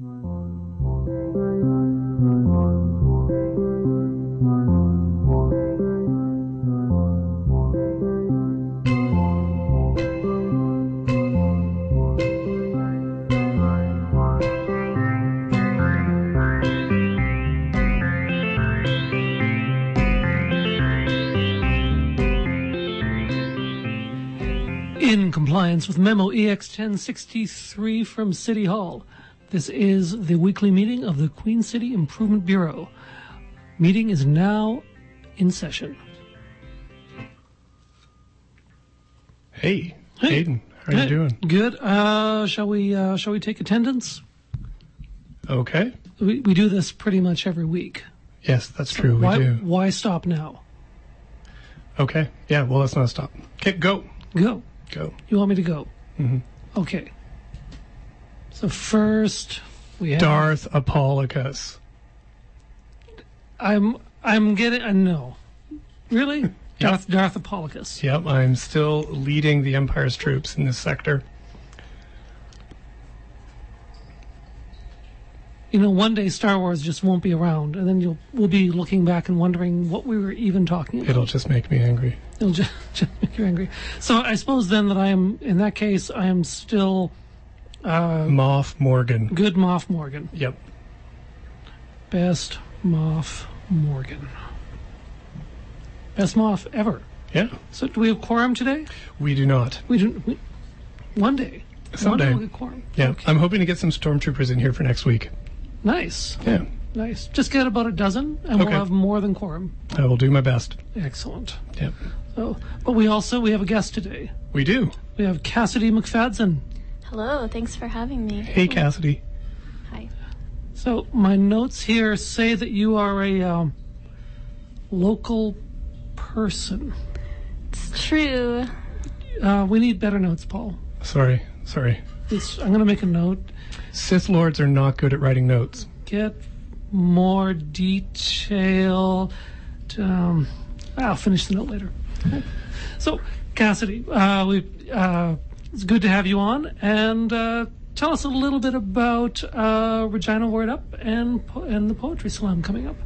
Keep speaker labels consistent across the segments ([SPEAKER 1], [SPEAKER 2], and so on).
[SPEAKER 1] In compliance with Memo EX 1063 from City Hall, this is the weekly meeting of the Queen City Improvement Bureau. Meeting is now in session.
[SPEAKER 2] Hey,
[SPEAKER 1] Hey.
[SPEAKER 2] Aiden, how are you doing?
[SPEAKER 1] Good. Uh, shall we? Uh, shall we take attendance?
[SPEAKER 2] Okay.
[SPEAKER 1] We, we do this pretty much every week.
[SPEAKER 2] Yes, that's true. We
[SPEAKER 1] why?
[SPEAKER 2] do.
[SPEAKER 1] Why stop now?
[SPEAKER 2] Okay. Yeah. Well, let's not stop. Okay, go,
[SPEAKER 1] Go.
[SPEAKER 2] go.
[SPEAKER 1] You want me to go?
[SPEAKER 2] Mm-hmm.
[SPEAKER 1] Okay. So first we have.
[SPEAKER 2] Darth Apollicus.
[SPEAKER 1] I'm. I'm getting. Uh, no. Really? Darth Darth Apollicus.
[SPEAKER 2] Yep, I'm still leading the Empire's troops in this sector.
[SPEAKER 1] You know, one day Star Wars just won't be around, and then you'll we'll be looking back and wondering what we were even talking about.
[SPEAKER 2] It'll just make me angry.
[SPEAKER 1] It'll just, just make you angry. So I suppose then that I am, in that case, I am still uh,
[SPEAKER 2] Moff Morgan.
[SPEAKER 1] good Moff Morgan.
[SPEAKER 2] Yep.
[SPEAKER 1] Best Moff Morgan. Best Moff ever.
[SPEAKER 2] Yeah.
[SPEAKER 1] So do we have quorum today?
[SPEAKER 2] We do not.
[SPEAKER 1] We do. We, one day. One
[SPEAKER 2] Someday.
[SPEAKER 1] day we'll quorum.
[SPEAKER 2] Yeah.
[SPEAKER 1] Okay.
[SPEAKER 2] I'm hoping to get some stormtroopers in here for next week.
[SPEAKER 1] Nice.
[SPEAKER 2] Yeah.
[SPEAKER 1] Nice. Just get about a dozen, and
[SPEAKER 2] Okay.
[SPEAKER 1] we'll have more than quorum.
[SPEAKER 2] I will do my best.
[SPEAKER 1] Excellent.
[SPEAKER 2] Yep.
[SPEAKER 1] So, but we also we have a guest today.
[SPEAKER 2] We do.
[SPEAKER 1] We have Cassidy McFadden.
[SPEAKER 3] Hello, thanks for having me.
[SPEAKER 2] Hey, Cassidy.
[SPEAKER 3] Hi.
[SPEAKER 1] So my notes here say that you are a um, local person.
[SPEAKER 3] It's true.
[SPEAKER 1] Uh, we need better notes, Paul.
[SPEAKER 2] Sorry. Sorry.
[SPEAKER 1] It's, I'm going to make a note.
[SPEAKER 2] Sith Lords are not good at writing notes.
[SPEAKER 1] Get more detail. Um, I'll finish the note later. So, Cassidy, uh, we uh, it's good to have you on, and uh, tell us a little bit about uh, Regina Word Up and po- and the poetry slam coming up.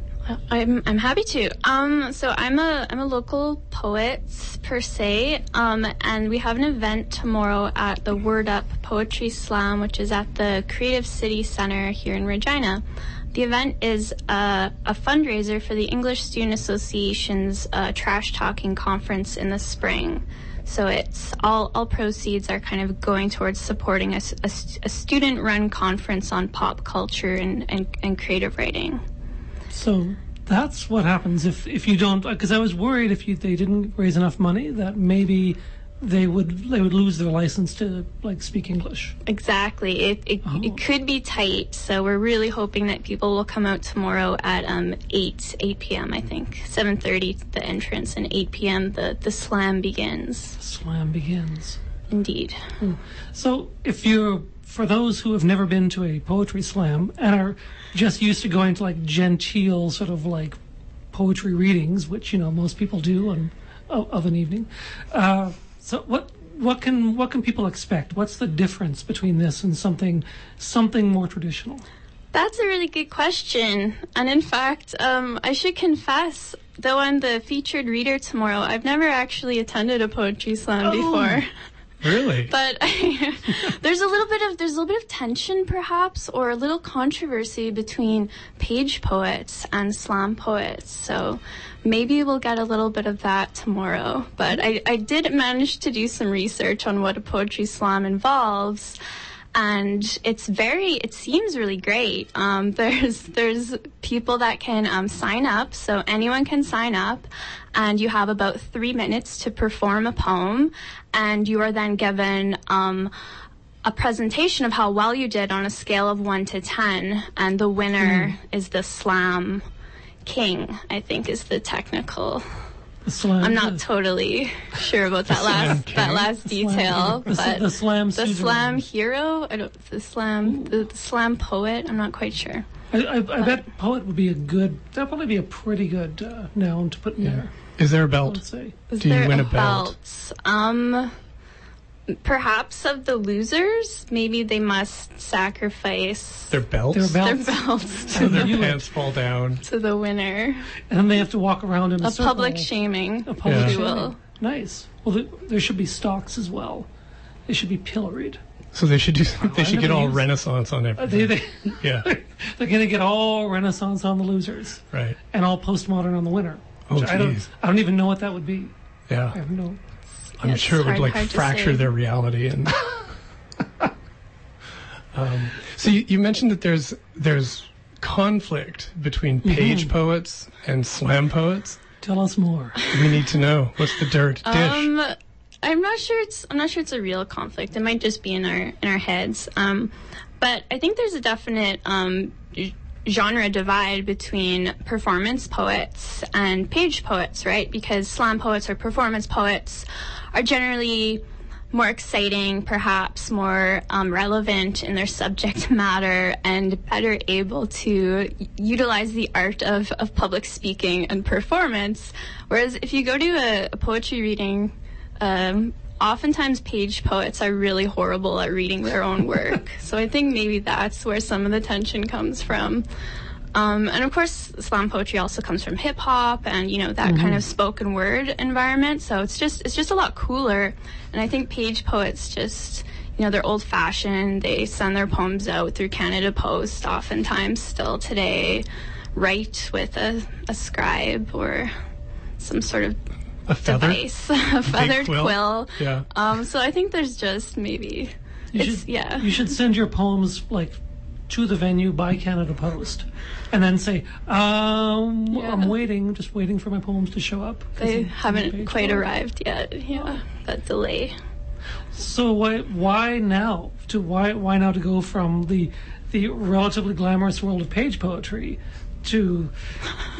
[SPEAKER 3] I'm I'm happy to. Um, so I'm a I'm a local poet per se. Um, and we have an event tomorrow at the Word Up Poetry Slam, which is at the Creative City Center here in Regina. The event is a, a fundraiser for the English Student Association's uh, Trash Talking Conference in the spring. So it's all all proceeds are kind of going towards supporting a student-run conference on pop culture and, and, and creative writing.
[SPEAKER 1] So that's what happens if if you don't. Because I was worried if you they didn't raise enough money that maybe they would they would lose their license to like speak English.
[SPEAKER 3] Exactly. It it,
[SPEAKER 1] Oh.
[SPEAKER 3] it could be tight, so we're really hoping that people will come out tomorrow at um eight eight p.m. I think seven thirty the entrance and eight p.m. the the slam begins.
[SPEAKER 1] The Slam begins.
[SPEAKER 3] Indeed.
[SPEAKER 1] So, if you're, for those who have never been to a poetry slam and are just used to going to like genteel sort of like poetry readings, which you know most people do on of, of an evening, uh, so what what can what can people expect? What's the difference between this and something something more traditional?
[SPEAKER 3] That's a really good question. And in fact, um, I should confess, though I'm the featured reader tomorrow, I've never actually attended a poetry slam
[SPEAKER 1] Oh.
[SPEAKER 3] before.
[SPEAKER 2] Really?
[SPEAKER 3] but there's a little bit of there's a little bit of tension perhaps or a little controversy between page poets and slam poets. So maybe we'll get a little bit of that tomorrow. But I, I did manage to do some research on what a poetry slam involves and it's very it seems really great. Um, there's there's people that can um, sign up. So anyone can sign up and you have about three minutes to perform a poem. And you are then given um, a presentation of how well you did on a scale of 1 to 10 and the winner is the slam king i think is the technical
[SPEAKER 1] slam.
[SPEAKER 3] i'm not totally sure about that last
[SPEAKER 2] king?
[SPEAKER 3] that last
[SPEAKER 1] the slam-
[SPEAKER 3] detail
[SPEAKER 1] the,
[SPEAKER 3] but
[SPEAKER 1] the slam.
[SPEAKER 3] the slam hero i don't the slam the, the slam poet i'm not quite sure
[SPEAKER 1] I, I, I bet poet would be a good. That'd probably be a pretty good uh, noun to put in there.
[SPEAKER 2] Is there a
[SPEAKER 1] I would
[SPEAKER 2] belt?
[SPEAKER 1] say.
[SPEAKER 3] is
[SPEAKER 2] Do you win
[SPEAKER 3] a
[SPEAKER 2] a belt?
[SPEAKER 3] um perhaps of the losers, maybe they must sacrifice
[SPEAKER 2] Their belts?
[SPEAKER 1] Their
[SPEAKER 3] their
[SPEAKER 1] belts.
[SPEAKER 3] belts
[SPEAKER 2] so their pants fall down.
[SPEAKER 3] to the winner.
[SPEAKER 1] And then they have to walk around in a,
[SPEAKER 3] A
[SPEAKER 1] circle.
[SPEAKER 3] public shaming.
[SPEAKER 1] A public
[SPEAKER 2] Yeah.
[SPEAKER 1] shaming. Nice. Well, there, there should be stocks as well. They should be pilloried.
[SPEAKER 2] So they should do. They
[SPEAKER 1] I
[SPEAKER 2] should get all
[SPEAKER 1] used-
[SPEAKER 2] Renaissance on
[SPEAKER 1] Uh,
[SPEAKER 2] everything.
[SPEAKER 1] They, they,
[SPEAKER 2] Yeah,
[SPEAKER 1] they're going to get all Renaissance on the losers
[SPEAKER 2] right.
[SPEAKER 1] and all postmodern on the winner.
[SPEAKER 2] Oh,
[SPEAKER 1] which I don't. I don't even know what that would be. I
[SPEAKER 2] Yeah,
[SPEAKER 1] have no.
[SPEAKER 2] I'm
[SPEAKER 3] Yes,
[SPEAKER 2] sure it would
[SPEAKER 3] hard-
[SPEAKER 2] like
[SPEAKER 3] hard
[SPEAKER 2] fracture their reality. And um, so you, you mentioned that there's there's conflict between
[SPEAKER 3] Mm-hmm.
[SPEAKER 2] page poets and slam poets.
[SPEAKER 1] Tell us more.
[SPEAKER 2] We need to know what's the dirt dish.
[SPEAKER 3] Um, I'm not sure it's I'm not sure it's a real conflict. It might just be in our in our heads. Um, but I think there's a definite um, g- genre divide between performance poets and page poets, right? Because slam poets or performance poets are generally more exciting, perhaps more um, relevant in their subject matter, and better able to utilize the art of, of public speaking and performance. Whereas if you go to a, a poetry reading, um, oftentimes page poets are really horrible at reading their own work. so I think maybe that's where some of the tension comes from. Um, and of course, slam poetry also comes from hip hop and you know that kind of spoken word environment. So it's just it's just a lot cooler. And I think page poets just you know they're old fashioned. They send their poems out through Canada Post, oftentimes still today, write with a, a scribe or some sort of
[SPEAKER 2] a feather.
[SPEAKER 3] device, a feathered
[SPEAKER 2] quill?
[SPEAKER 3] quill.
[SPEAKER 2] Yeah.
[SPEAKER 3] Um, so I think there's just maybe
[SPEAKER 1] You
[SPEAKER 3] it's
[SPEAKER 1] should,
[SPEAKER 3] yeah.
[SPEAKER 1] You should send your poems like to the venue by Canada Post, and then say, um,
[SPEAKER 3] Yeah.
[SPEAKER 1] "I'm waiting, just waiting for my poems to show up."
[SPEAKER 3] they haven't quite
[SPEAKER 1] four."
[SPEAKER 3] arrived yet. Yeah, that delay.
[SPEAKER 1] So why why now? To why why now to go from the the relatively glamorous world of page poetry to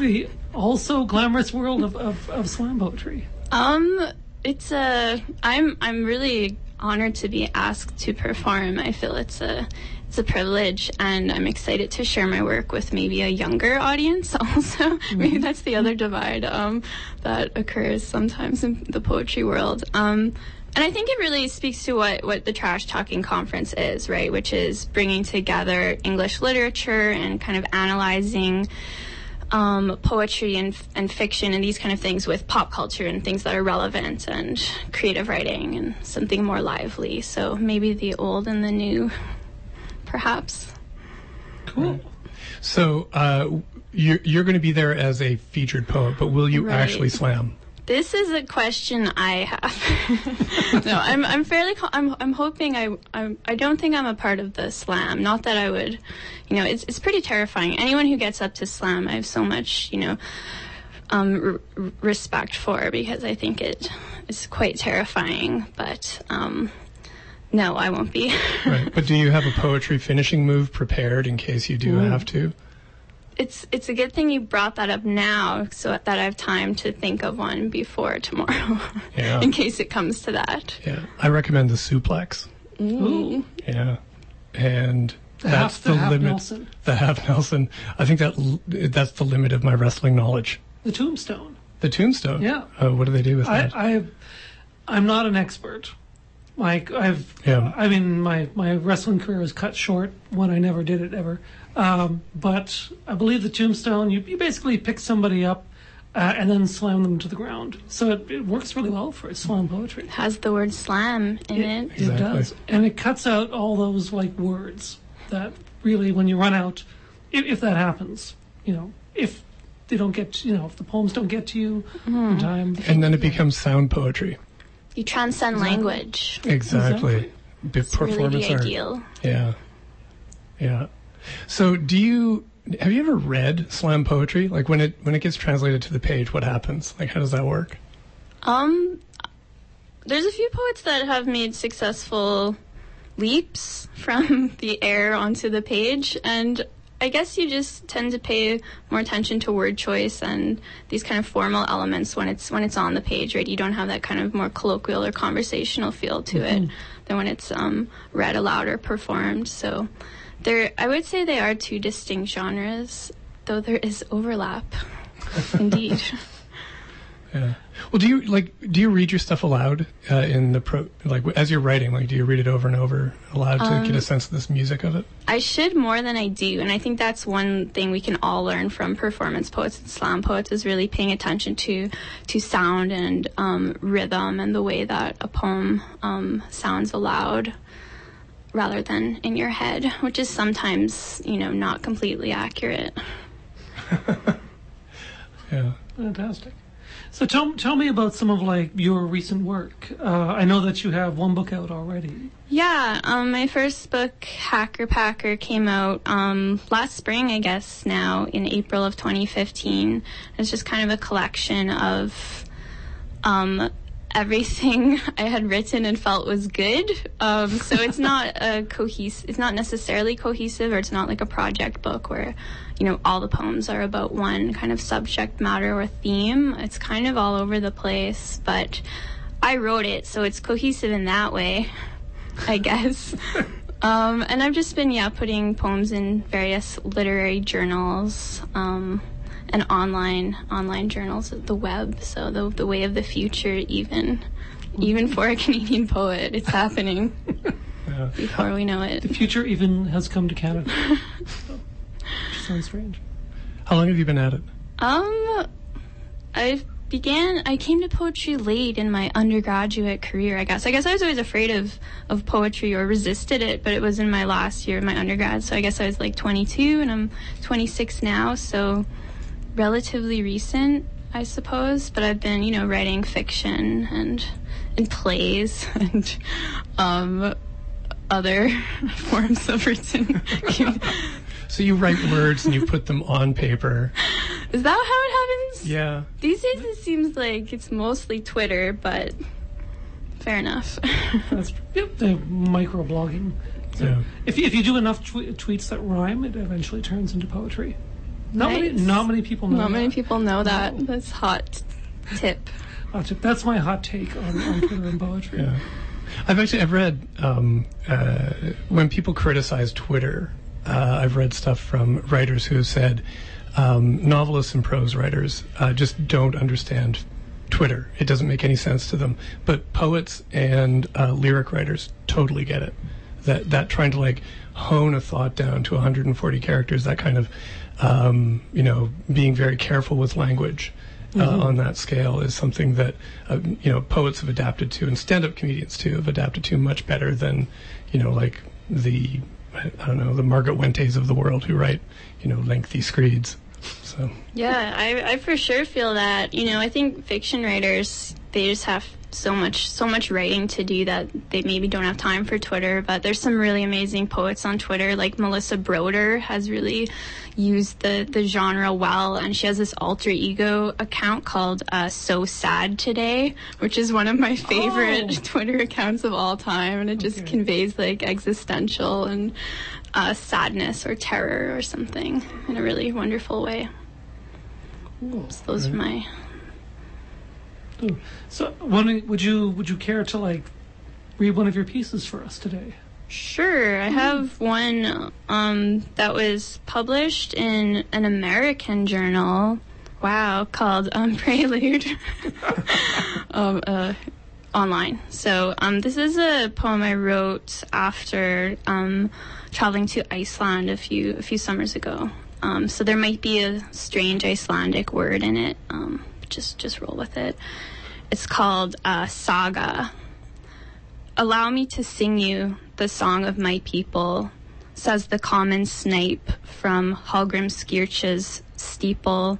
[SPEAKER 1] the also glamorous world of, of, of slam poetry?
[SPEAKER 3] Um, it's a. I'm I'm really honored to be asked to perform. I feel it's a it's a privilege, and I'm excited to share my work with maybe a younger audience. Also, maybe that's the other divide um, that occurs sometimes in the poetry world. Um, and I think it really speaks to what, what the Trash Talking Conference is, right? Which is bringing together English literature and kind of analyzing um, poetry and, and fiction and these kind of things with pop culture and things that are relevant and creative writing and something more lively. So maybe the old and the new, perhaps.
[SPEAKER 1] Cool.
[SPEAKER 2] So uh, you're you're going to be there as a featured poet, but will you
[SPEAKER 3] Right.
[SPEAKER 2] actually slam?
[SPEAKER 3] This is a question I have. no, I'm I'm fairly I'm I'm hoping I I'm, I don't think I'm a part of the slam. Not that I would, you know, it's it's pretty terrifying. Anyone who gets up to slam, I have so much, you know, um, r- respect for because I think it is quite terrifying. But um, no, I won't be.
[SPEAKER 2] Right. But do you have a poetry finishing move prepared in case you do have to?
[SPEAKER 3] It's it's a good thing you brought that up now, so that I have time to think of one before tomorrow,
[SPEAKER 2] Yeah.
[SPEAKER 3] in case it comes to that.
[SPEAKER 2] Yeah. I recommend the suplex.
[SPEAKER 1] Ooh.
[SPEAKER 2] Yeah. And
[SPEAKER 1] The
[SPEAKER 2] that's
[SPEAKER 1] half, the,
[SPEAKER 2] the
[SPEAKER 1] half
[SPEAKER 2] limit.
[SPEAKER 1] Nelson.
[SPEAKER 2] The half Nelson. I think that that's the limit of my wrestling knowledge.
[SPEAKER 1] The tombstone.
[SPEAKER 2] The tombstone.
[SPEAKER 1] Yeah.
[SPEAKER 2] Uh, what do they do with
[SPEAKER 1] I,
[SPEAKER 2] that?
[SPEAKER 1] I, I'm not an expert. Like I've,
[SPEAKER 2] Yeah.
[SPEAKER 1] I mean, my my wrestling career was cut short when I never did it ever. Um, but I believe the tombstone, you, you basically pick somebody up uh, and then slam them to the ground. So it, it works really well for slam poetry.
[SPEAKER 3] It has the word slam in it.
[SPEAKER 1] It
[SPEAKER 2] Exactly.
[SPEAKER 1] does, and it cuts out all those like words that really, when you run out, if, if that happens, you know, if they don't get, you know, if the poems don't get to you in time,
[SPEAKER 2] and then it becomes sound poetry.
[SPEAKER 3] You transcend
[SPEAKER 1] Exactly.
[SPEAKER 3] language.
[SPEAKER 2] Exactly. Bit
[SPEAKER 3] It's really
[SPEAKER 2] performance
[SPEAKER 3] the
[SPEAKER 2] art.
[SPEAKER 3] ideal.
[SPEAKER 2] Yeah. Yeah. So do you have you ever read slam poetry? Like when it when it gets translated to the page, what happens? Like how does that work?
[SPEAKER 3] Um, there's a few poets that have made successful leaps from the air onto the page, and I guess you just tend to pay more attention to word choice and these kind of formal elements when it's when it's on the page, right? You don't have that kind of more colloquial or conversational feel to it than when it's um, read aloud or performed. So, there, I would say they are two distinct genres, though there is overlap. Indeed.
[SPEAKER 2] Yeah. Well, do you like? Do you read your stuff aloud uh, in the pro? Like as you're writing, like do you read it over and over aloud to get a sense of this music of it?
[SPEAKER 3] I should more than I do, and I think that's one thing we can all learn from performance poets and slam poets is really paying attention to to sound and um, rhythm and the way that a poem um, sounds aloud rather than in your head, which is sometimes you know not completely accurate.
[SPEAKER 2] Yeah.
[SPEAKER 1] Fantastic. So tell tell me about some of like your recent work. Uh, I know that you have one book out already.
[SPEAKER 3] Yeah, um, my first book, Hacker Packer, came out um, last spring, I guess, now in April of 2015. It's just kind of a collection of um, everything I had written and felt was good. Um, so it's not a cohesive, it's not necessarily cohesive, or it's not like a project book where, you know, all the poems are about one kind of subject matter or theme. It's kind of all over the place, but I wrote it, so it's cohesive in that way, I guess. Um, and I've just been, yeah, putting poems in various literary journals. Um, and online online journals, the web. So the the way of the future, even even for a Canadian poet, it's happening
[SPEAKER 2] Yeah.
[SPEAKER 3] before we know it.
[SPEAKER 1] The future even has come to Canada. Sounds strange.
[SPEAKER 2] How long have you been at it?
[SPEAKER 3] Um, I began. I came to poetry late in my undergraduate career. I guess. I guess I was always afraid of of poetry or resisted it, but it was in my last year of my undergrad. So I guess I was like 22, and I'm 26 now. So relatively recent, I suppose. But I've been, you know, writing fiction and and plays and um other forms of written.
[SPEAKER 2] So you write words and you put them on paper.
[SPEAKER 3] Is that how it happens?
[SPEAKER 2] Yeah.
[SPEAKER 3] These days it seems like it's mostly Twitter, but fair enough.
[SPEAKER 1] That's yep, the microblogging. So
[SPEAKER 2] Yeah.
[SPEAKER 1] if you, if you do enough tw- tweets that rhyme, it eventually turns into poetry. Not many, not many people know.
[SPEAKER 3] Not many
[SPEAKER 1] that.
[SPEAKER 3] people know that. That's hot tip.
[SPEAKER 1] Hot tip. That's my hot take on, on Twitter and poetry.
[SPEAKER 2] Yeah. I've actually I've read um, uh, when people criticize Twitter. Uh, I've read stuff from writers who have said um, novelists and prose writers uh, just don't understand Twitter. It doesn't make any sense to them. But poets and uh, lyric writers totally get it. That that trying to like hone a thought down to 140 characters, that kind of um, you know being very careful with language uh, on that scale is something that uh, you know poets have adapted to, and stand-up comedians too have adapted to much better than you know like the I I don't know the Margaret Wentes of the world who write you know lengthy screeds. So
[SPEAKER 3] Yeah, I, I for sure feel that. You know, I think fiction writers they just have so much so much writing to do that they maybe don't have time for Twitter. But there's some really amazing poets on Twitter, like Melissa Broder has really used the the genre well, and she has this alter ego account called uh, So Sad Today, which is one of my favorite
[SPEAKER 1] Oh.
[SPEAKER 3] Twitter accounts of all time, and it just
[SPEAKER 1] Okay.
[SPEAKER 3] conveys like existential and uh, sadness or terror or something in a really wonderful way. So those are my
[SPEAKER 1] So, one, would you would you care to like read one of your pieces for us today?
[SPEAKER 3] Sure, I have one um, that was published in an American journal. Wow, called um, Prelude. um, uh, online. So um, this is a poem I wrote after um, traveling to Iceland a few a few summers ago. Um, so there might be a strange Icelandic word in it. Just just roll with it. It's called uh, Saga. Allow me to sing you the song of my people, says the common snipe from Hallgrimskirkja's steeple.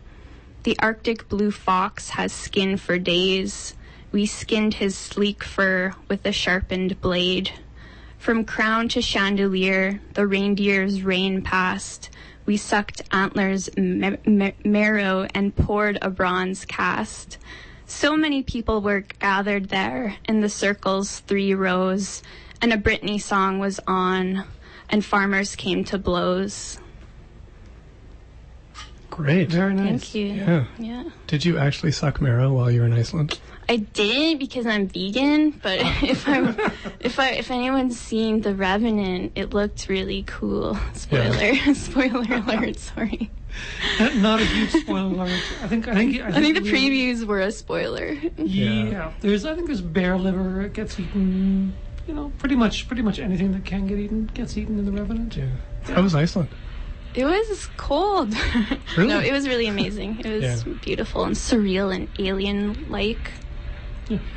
[SPEAKER 3] The Arctic blue fox has skin for days. We skinned his sleek fur with a sharpened blade. From crown to chandelier, the reindeer's reign passed. We sucked antlers' ma- ma- marrow and poured a bronze cast. So many people were gathered there in the circle's three rows, and a Britney song was on, and farmers came to blows.
[SPEAKER 2] great.
[SPEAKER 1] Very nice.
[SPEAKER 3] Thank you.
[SPEAKER 2] Yeah.
[SPEAKER 3] Yeah.
[SPEAKER 2] Did you actually suck marrow while you were in Iceland?
[SPEAKER 3] I didn't because I'm vegan, but oh. if I if I if anyone's seen The Revenant, it looked really cool. Spoiler, spoiler alert. Sorry.
[SPEAKER 1] Not- Not a huge spoiler alert. I think I think
[SPEAKER 3] I think the previews were a spoiler.
[SPEAKER 1] Yeah.
[SPEAKER 2] Yeah.
[SPEAKER 1] there's I think there's bear liver it gets eaten. You know, pretty much pretty much anything that can get eaten gets eaten in the Revenant.
[SPEAKER 2] Yeah. How was Iceland?
[SPEAKER 3] It was cold.
[SPEAKER 2] Really?
[SPEAKER 3] no, it was really amazing. It was
[SPEAKER 2] Yeah.
[SPEAKER 3] beautiful and surreal and alien-like.
[SPEAKER 2] Like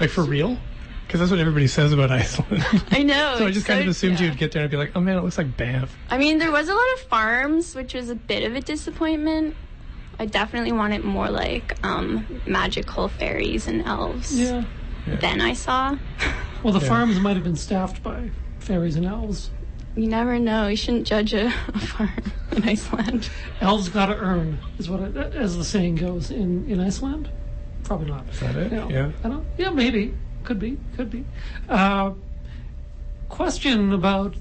[SPEAKER 2] for real? Because that's what everybody says about Iceland.
[SPEAKER 3] I know.
[SPEAKER 2] so I just kind of assumed
[SPEAKER 3] yeah.
[SPEAKER 2] you'd get there and be like, oh man, it looks like Banff.
[SPEAKER 3] I mean, there was a lot of farms, which was a bit of a disappointment. I definitely wanted more like um, magical fairies and elves
[SPEAKER 1] Yeah.
[SPEAKER 3] than I saw.
[SPEAKER 1] Well, the
[SPEAKER 2] Yeah.
[SPEAKER 1] farms might have been staffed by fairies and elves.
[SPEAKER 3] You never know. You shouldn't judge a, a farm in Iceland.
[SPEAKER 1] Elves gotta earn, is what it, as the saying goes in in Iceland. Probably not.
[SPEAKER 2] Is that it?
[SPEAKER 1] No,
[SPEAKER 2] Yeah.
[SPEAKER 1] I don't. Yeah, maybe. Could be. Could be. Uh, question about.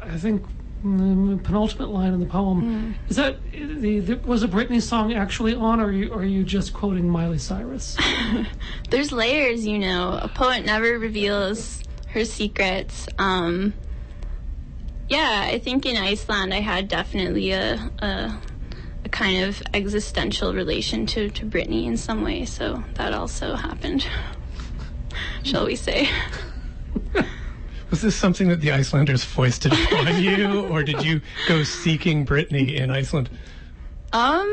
[SPEAKER 1] I think the penultimate line in the poem is that the, the was a Britney song actually on, or are you, or are you just quoting Miley Cyrus?
[SPEAKER 3] There's layers, you know. A poet never reveals her secrets. Um, yeah, I think in Iceland I had definitely a, a a kind of existential relation to to Britney in some way, so that also happened. Shall we say?
[SPEAKER 2] Was this something that the Icelanders foisted upon you, or did you go seeking Britney in Iceland?
[SPEAKER 3] Um,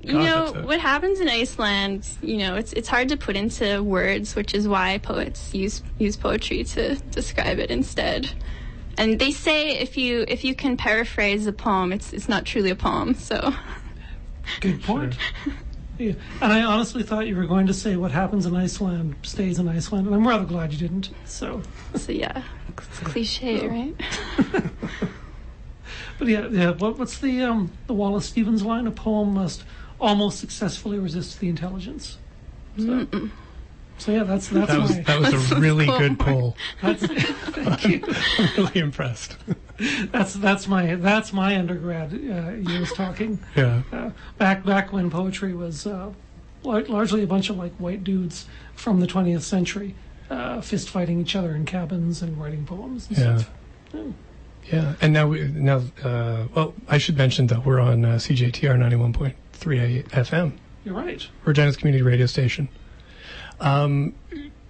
[SPEAKER 3] you
[SPEAKER 2] God,
[SPEAKER 3] know
[SPEAKER 2] a-
[SPEAKER 3] what happens in Iceland. You know, it's it's hard to put into words, which is why poets use use poetry to describe it instead. And they say if you if you can paraphrase a poem, it's it's not truly a poem. So
[SPEAKER 1] Good point. Yeah. And I honestly thought you were going to say what happens in Iceland stays in Iceland, and I'm rather glad you didn't. So,
[SPEAKER 3] so yeah, it's cliche, right?
[SPEAKER 1] but yeah, yeah. What, what's the um, the Wallace Stevens line? A poem must almost successfully resist the intelligence. So, so yeah, that's that's
[SPEAKER 2] That was
[SPEAKER 1] my
[SPEAKER 2] that was a really good poll.
[SPEAKER 1] that's thank you.
[SPEAKER 2] I'm really impressed.
[SPEAKER 1] That's that's my that's my undergrad uh, years talking.
[SPEAKER 2] Yeah.
[SPEAKER 1] uh, back back when poetry was uh, lar- largely a bunch of like white dudes from the 20th century, uh, fist fighting each other in cabins and writing poems. And
[SPEAKER 2] Yeah.
[SPEAKER 1] stuff.
[SPEAKER 2] Yeah, and now we now uh, well, I should mention that we're on uh, CJTR ninety one point three FM,
[SPEAKER 1] You're right.
[SPEAKER 2] Regina's community radio station. Um,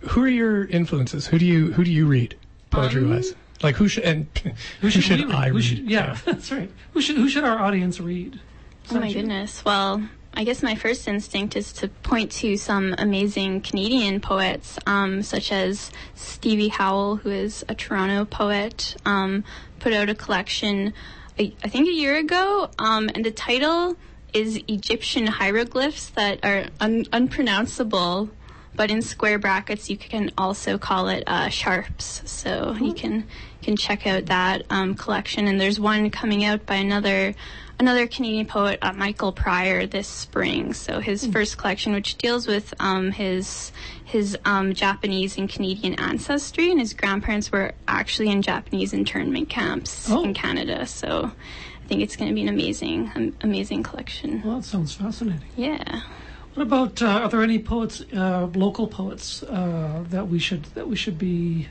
[SPEAKER 2] who are your influences? Who do you who do you read poetry wise? Like who should and who should,
[SPEAKER 1] we read?
[SPEAKER 2] I
[SPEAKER 1] Who
[SPEAKER 2] read?
[SPEAKER 1] should- yeah, that's right. Who should who should our audience read?
[SPEAKER 3] Oh my
[SPEAKER 1] Essentially.
[SPEAKER 3] goodness. Well, I guess my first instinct is to point to some amazing Canadian poets, um, such as Stevie Howell, who is a Toronto poet, um, put out a collection, I, I think a year ago, um, and the title is Egyptian hieroglyphs that are un- unpronounceable. But in square brackets, you can also call it uh, sharps. So you can can check out that um, collection. And there's one coming out by another another Canadian poet, uh, Michael Prior, this spring. So his first collection, which deals with um, his his um, Japanese and Canadian ancestry, and his grandparents were actually in Japanese internment camps
[SPEAKER 1] Oh.
[SPEAKER 3] in Canada. So I think it's going to be an amazing, um, amazing collection.
[SPEAKER 1] Well, that sounds fascinating.
[SPEAKER 3] Yeah.
[SPEAKER 1] What about uh, are there any poets, uh, local poets, uh, that we should that we should be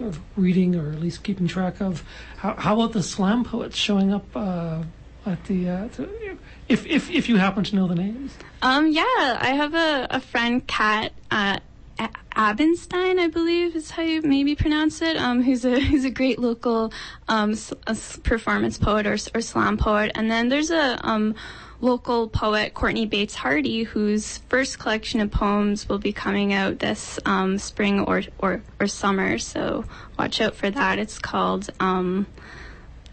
[SPEAKER 1] of reading or at least keeping track of? How, how about the slam poets showing up uh, at the, uh, if if if you happen to know the names?
[SPEAKER 3] Um, yeah, I have a, a friend, Kat uh, Abenstein, I believe is how you maybe pronounce it. Um, who's a who's a great local um, performance poet or, or slam poet. And then there's a um, local poet, Courtney Bates Hardy, whose first collection of poems will be coming out this um, spring or, or or summer. So watch out for that. It's called. Um,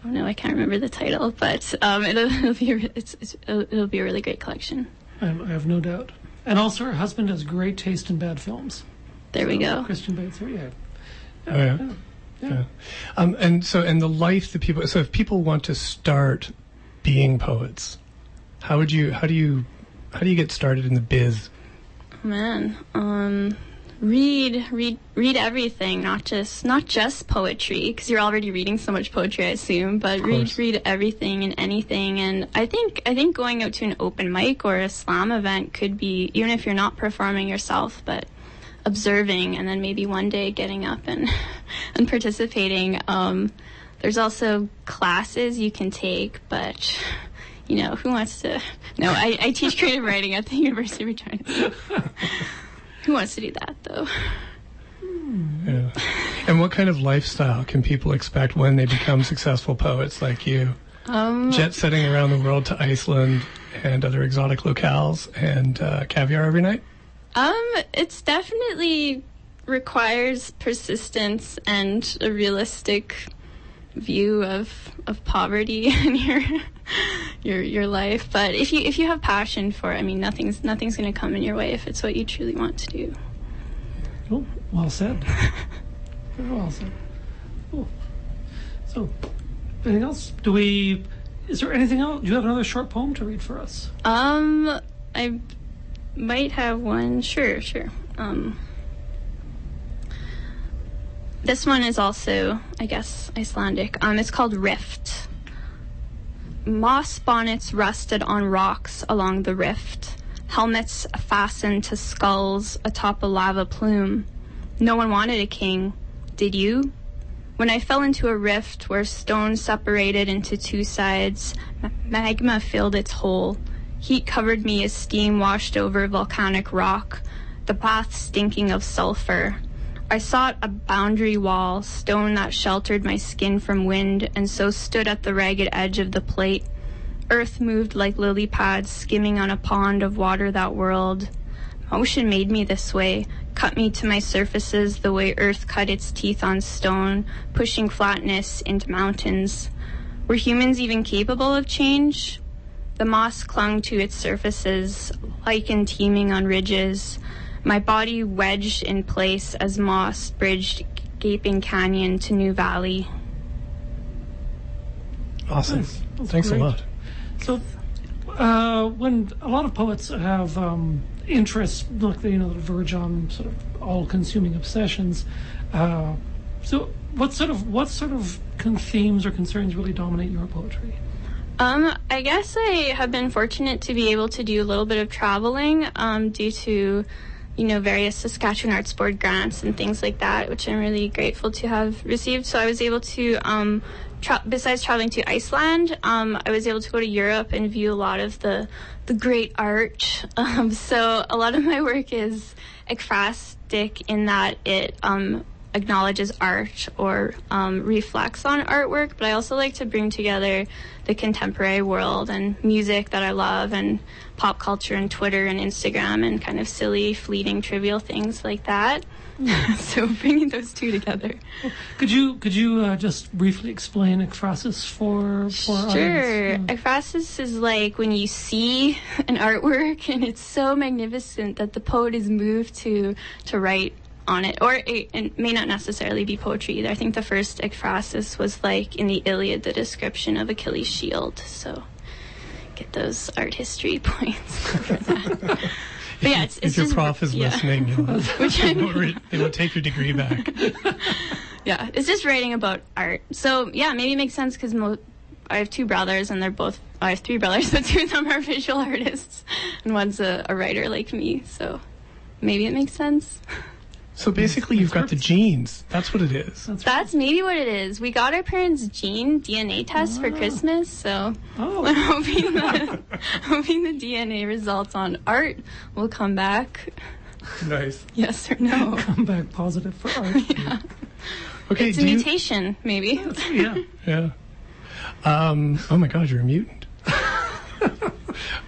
[SPEAKER 3] Oh no, I can't remember the title, but um, it'll, it'll be a, it's, it's, it'll, it'll be a really great collection.
[SPEAKER 1] I, I have no doubt. And also, her husband has great taste in bad films.
[SPEAKER 3] There we go.
[SPEAKER 1] Christian Bates. Yeah.
[SPEAKER 2] Oh, yeah. Yeah. Um, and so, and the life that people, so if people want to start being poets, how would you, how do you, how do you get started in the biz?
[SPEAKER 3] Man, um, read, read, read everything, not just not just poetry, because you're already reading so much poetry, I assume. But read, read everything and anything. And I think I think going out to an open mic or a slam event could be, even if you're not performing yourself, but observing and then maybe one day getting up and and participating. Um, there's also classes you can take, but you know, who wants to? No, I, I teach creative writing at the University of Regina. who wants to do that though?
[SPEAKER 2] Yeah. And what kind of lifestyle can people expect when they become successful poets like you?
[SPEAKER 3] Um,
[SPEAKER 2] Jet setting around the world to Iceland and other exotic locales and uh, caviar every night?
[SPEAKER 3] Um, it's definitely requires persistence and a realistic view of of poverty in your your your life. But if you if you have passion for it, I mean, nothing's nothing's going to come in your way if it's what you truly want to do.
[SPEAKER 1] Oh, well said. Very well said. Cool. So, anything else? Do we? Is there anything else? Do you have another short poem to read for us?
[SPEAKER 3] Um, I might have one. Sure, sure. Um, this one is also, I guess, Icelandic. Um, it's called Rift. Moss bonnets rusted on rocks along the rift. Helmets fastened to skulls atop a lava plume. No one wanted a king. Did you? When I fell into a rift where stone separated into two sides, ma- magma filled its hole. Heat covered me as steam washed over volcanic rock, the path stinking of sulfur. I sought a boundary wall, stone that sheltered my skin from wind, and so stood at the ragged edge of the plate. Earth moved like lily pads skimming on a pond of water that whirled. Motion made me this way, cut me to my surfaces the way earth cut its teeth on stone, pushing flatness into mountains. Were humans even capable of change? The moss clung to its surfaces, lichen teeming on ridges, my body wedged in place as moss bridged gaping canyon to new valley.
[SPEAKER 2] Awesome.
[SPEAKER 1] Nice.
[SPEAKER 2] Thanks
[SPEAKER 1] great.
[SPEAKER 2] a lot.
[SPEAKER 1] So, uh, when a lot of poets have um, interests, like they, you know, that verge on sort of all-consuming obsessions. Uh, so, what sort of what sort of con- themes or concerns really dominate your poetry?
[SPEAKER 3] Um, I guess I have been fortunate to be able to do a little bit of traveling um, due to, you know, various Saskatchewan Arts Board grants and things like that, which I'm really grateful to have received. So I was able to, um, tra- besides traveling to Iceland, um, I was able to go to Europe and view a lot of the the great art. Um, so a lot of my work is ekphrastic in that it um, acknowledges art or um, reflects on artwork, but I also like to bring together the contemporary world and music that I love and pop culture and Twitter and Instagram and kind of silly, fleeting, trivial things like that. so bringing those two together.
[SPEAKER 1] Could you could you uh, just briefly explain ekphrasis for for
[SPEAKER 3] Sure.
[SPEAKER 1] audience?
[SPEAKER 3] Ekphrasis is like when you see an artwork and it's so magnificent that the poet is moved to to write on it, or it, it may not necessarily be poetry either. I think the first ekphrasis was like in the Iliad, the description of Achilles' shield. So get those art history points for that. But yeah, it's,
[SPEAKER 2] if
[SPEAKER 3] it's
[SPEAKER 2] your
[SPEAKER 3] just
[SPEAKER 2] prof is
[SPEAKER 3] yeah.
[SPEAKER 2] listening,
[SPEAKER 3] Which
[SPEAKER 2] they,
[SPEAKER 3] I
[SPEAKER 2] won't re- they won't take your degree back.
[SPEAKER 3] yeah, it's just writing about art. So yeah, maybe it makes sense because mo- I have two brothers and they're both. I have three brothers, but two of them are visual artists, and one's a, a writer like me. So maybe it makes sense.
[SPEAKER 2] So basically, you've got the genes. That's what it is.
[SPEAKER 1] That's
[SPEAKER 3] That's maybe what it is. We got our parents' gene DNA test for Christmas, so I'm
[SPEAKER 1] oh,
[SPEAKER 3] hoping the hoping the DNA results on art will come back.
[SPEAKER 2] Nice.
[SPEAKER 3] Yes or no?
[SPEAKER 1] come back positive for art.
[SPEAKER 2] Okay.
[SPEAKER 3] It's a
[SPEAKER 2] do you,
[SPEAKER 3] mutation, maybe.
[SPEAKER 1] yeah.
[SPEAKER 2] yeah. Um, oh my God, you're a mutant.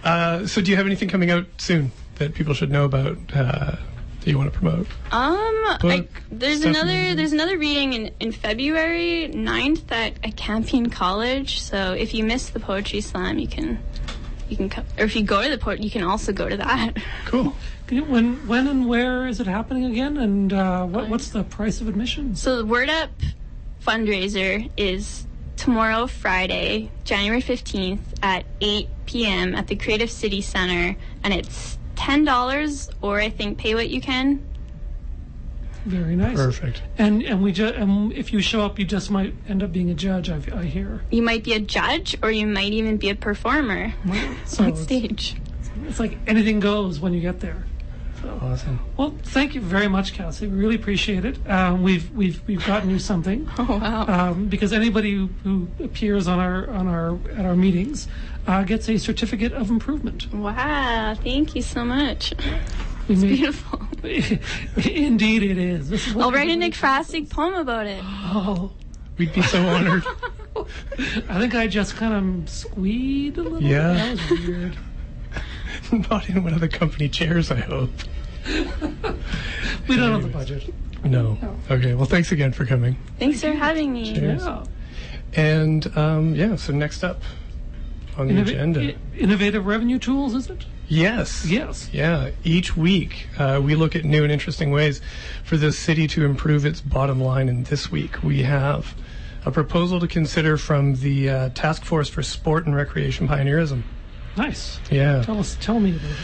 [SPEAKER 2] uh, so, do you have anything coming out soon that people should know about uh, that you want to promote?
[SPEAKER 3] Um, I, there's
[SPEAKER 2] stuff
[SPEAKER 3] another there's another reading in, in February 9th at, at Campion College. So if you miss the poetry slam, you can you can co- or if you go to the poet, you can also go to that.
[SPEAKER 2] Cool.
[SPEAKER 1] When when and where is it happening again? And uh, what what's the price of admission?
[SPEAKER 3] So the Word Up fundraiser is tomorrow, Friday, January 15th at 8 p.m. at the Creative City Center, and it's ten dollars, or I think pay what you can.
[SPEAKER 1] Very nice.
[SPEAKER 2] Perfect.
[SPEAKER 1] And and we just and if you show up, you just might end up being a judge. I, I hear.
[SPEAKER 3] You might be a judge, or you might even be a performer
[SPEAKER 1] So
[SPEAKER 3] on stage.
[SPEAKER 1] it's like anything goes when you get there.
[SPEAKER 2] Awesome.
[SPEAKER 1] Well, thank you very much, Cassie. We really appreciate it. Um, we've we've we've gotten you something.
[SPEAKER 3] Oh wow.
[SPEAKER 1] um, because anybody who, who appears on our on our at our meetings uh, gets a certificate of improvement.
[SPEAKER 3] wow. Thank you so much.
[SPEAKER 1] We made-
[SPEAKER 3] Beautiful.
[SPEAKER 1] Indeed, it is. This is
[SPEAKER 3] I'll write a
[SPEAKER 1] everybody-
[SPEAKER 3] ekphrastic poem about it.
[SPEAKER 1] Oh,
[SPEAKER 2] We'd be so honored.
[SPEAKER 1] I think I just kind of squeed a little.
[SPEAKER 2] Yeah.
[SPEAKER 1] that was weird.
[SPEAKER 2] Not in one of the company chairs, I hope.
[SPEAKER 1] We don't have the budget.
[SPEAKER 2] No. Okay. Well, thanks again for coming.
[SPEAKER 3] Thanks for having me.
[SPEAKER 2] Cheers.
[SPEAKER 1] Yeah.
[SPEAKER 2] And um, yeah, so next up on the
[SPEAKER 1] Innov-
[SPEAKER 2] agenda.
[SPEAKER 1] i- innovative revenue tools, is it?
[SPEAKER 2] yes.
[SPEAKER 1] Yes.
[SPEAKER 2] Yeah. Each week, uh, we look at new and interesting ways for the city to improve its bottom line. And this week, we have a proposal to consider from the uh, Task Force for Sport and Recreation Pioneerism.
[SPEAKER 1] Nice.
[SPEAKER 2] Yeah.
[SPEAKER 1] Tell us. Tell me about it.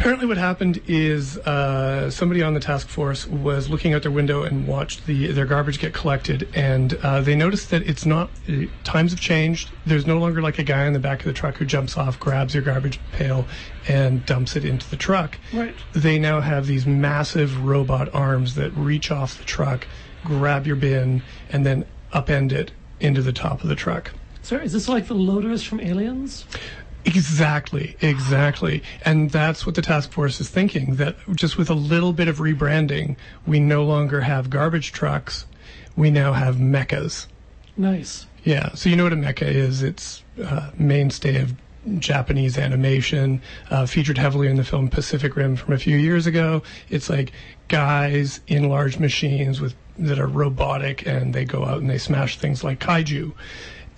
[SPEAKER 2] Apparently, what happened is uh, somebody on the task force was looking out their window and watched the their garbage get collected, and uh, they noticed that it's not. Uh, times have changed. There's no longer like a guy in the back of the truck who jumps off, grabs your garbage pail, and dumps it into the truck.
[SPEAKER 1] Right.
[SPEAKER 2] They now have these massive robot arms that reach off the truck, grab your bin, and then upend it into the top of the truck.
[SPEAKER 1] Sorry, is this like the loaders from Aliens?
[SPEAKER 2] Exactly, exactly. And that's what the task force is thinking that just with a little bit of rebranding, we no longer have garbage trucks, we now have mechas.
[SPEAKER 1] Nice.
[SPEAKER 2] Yeah, so you know what a mecha is? It's uh, mainstay of Japanese animation, uh, featured heavily in the film Pacific Rim from a few years ago. It's like guys in large machines with that are robotic, and they go out and they smash things like kaiju.
[SPEAKER 1] or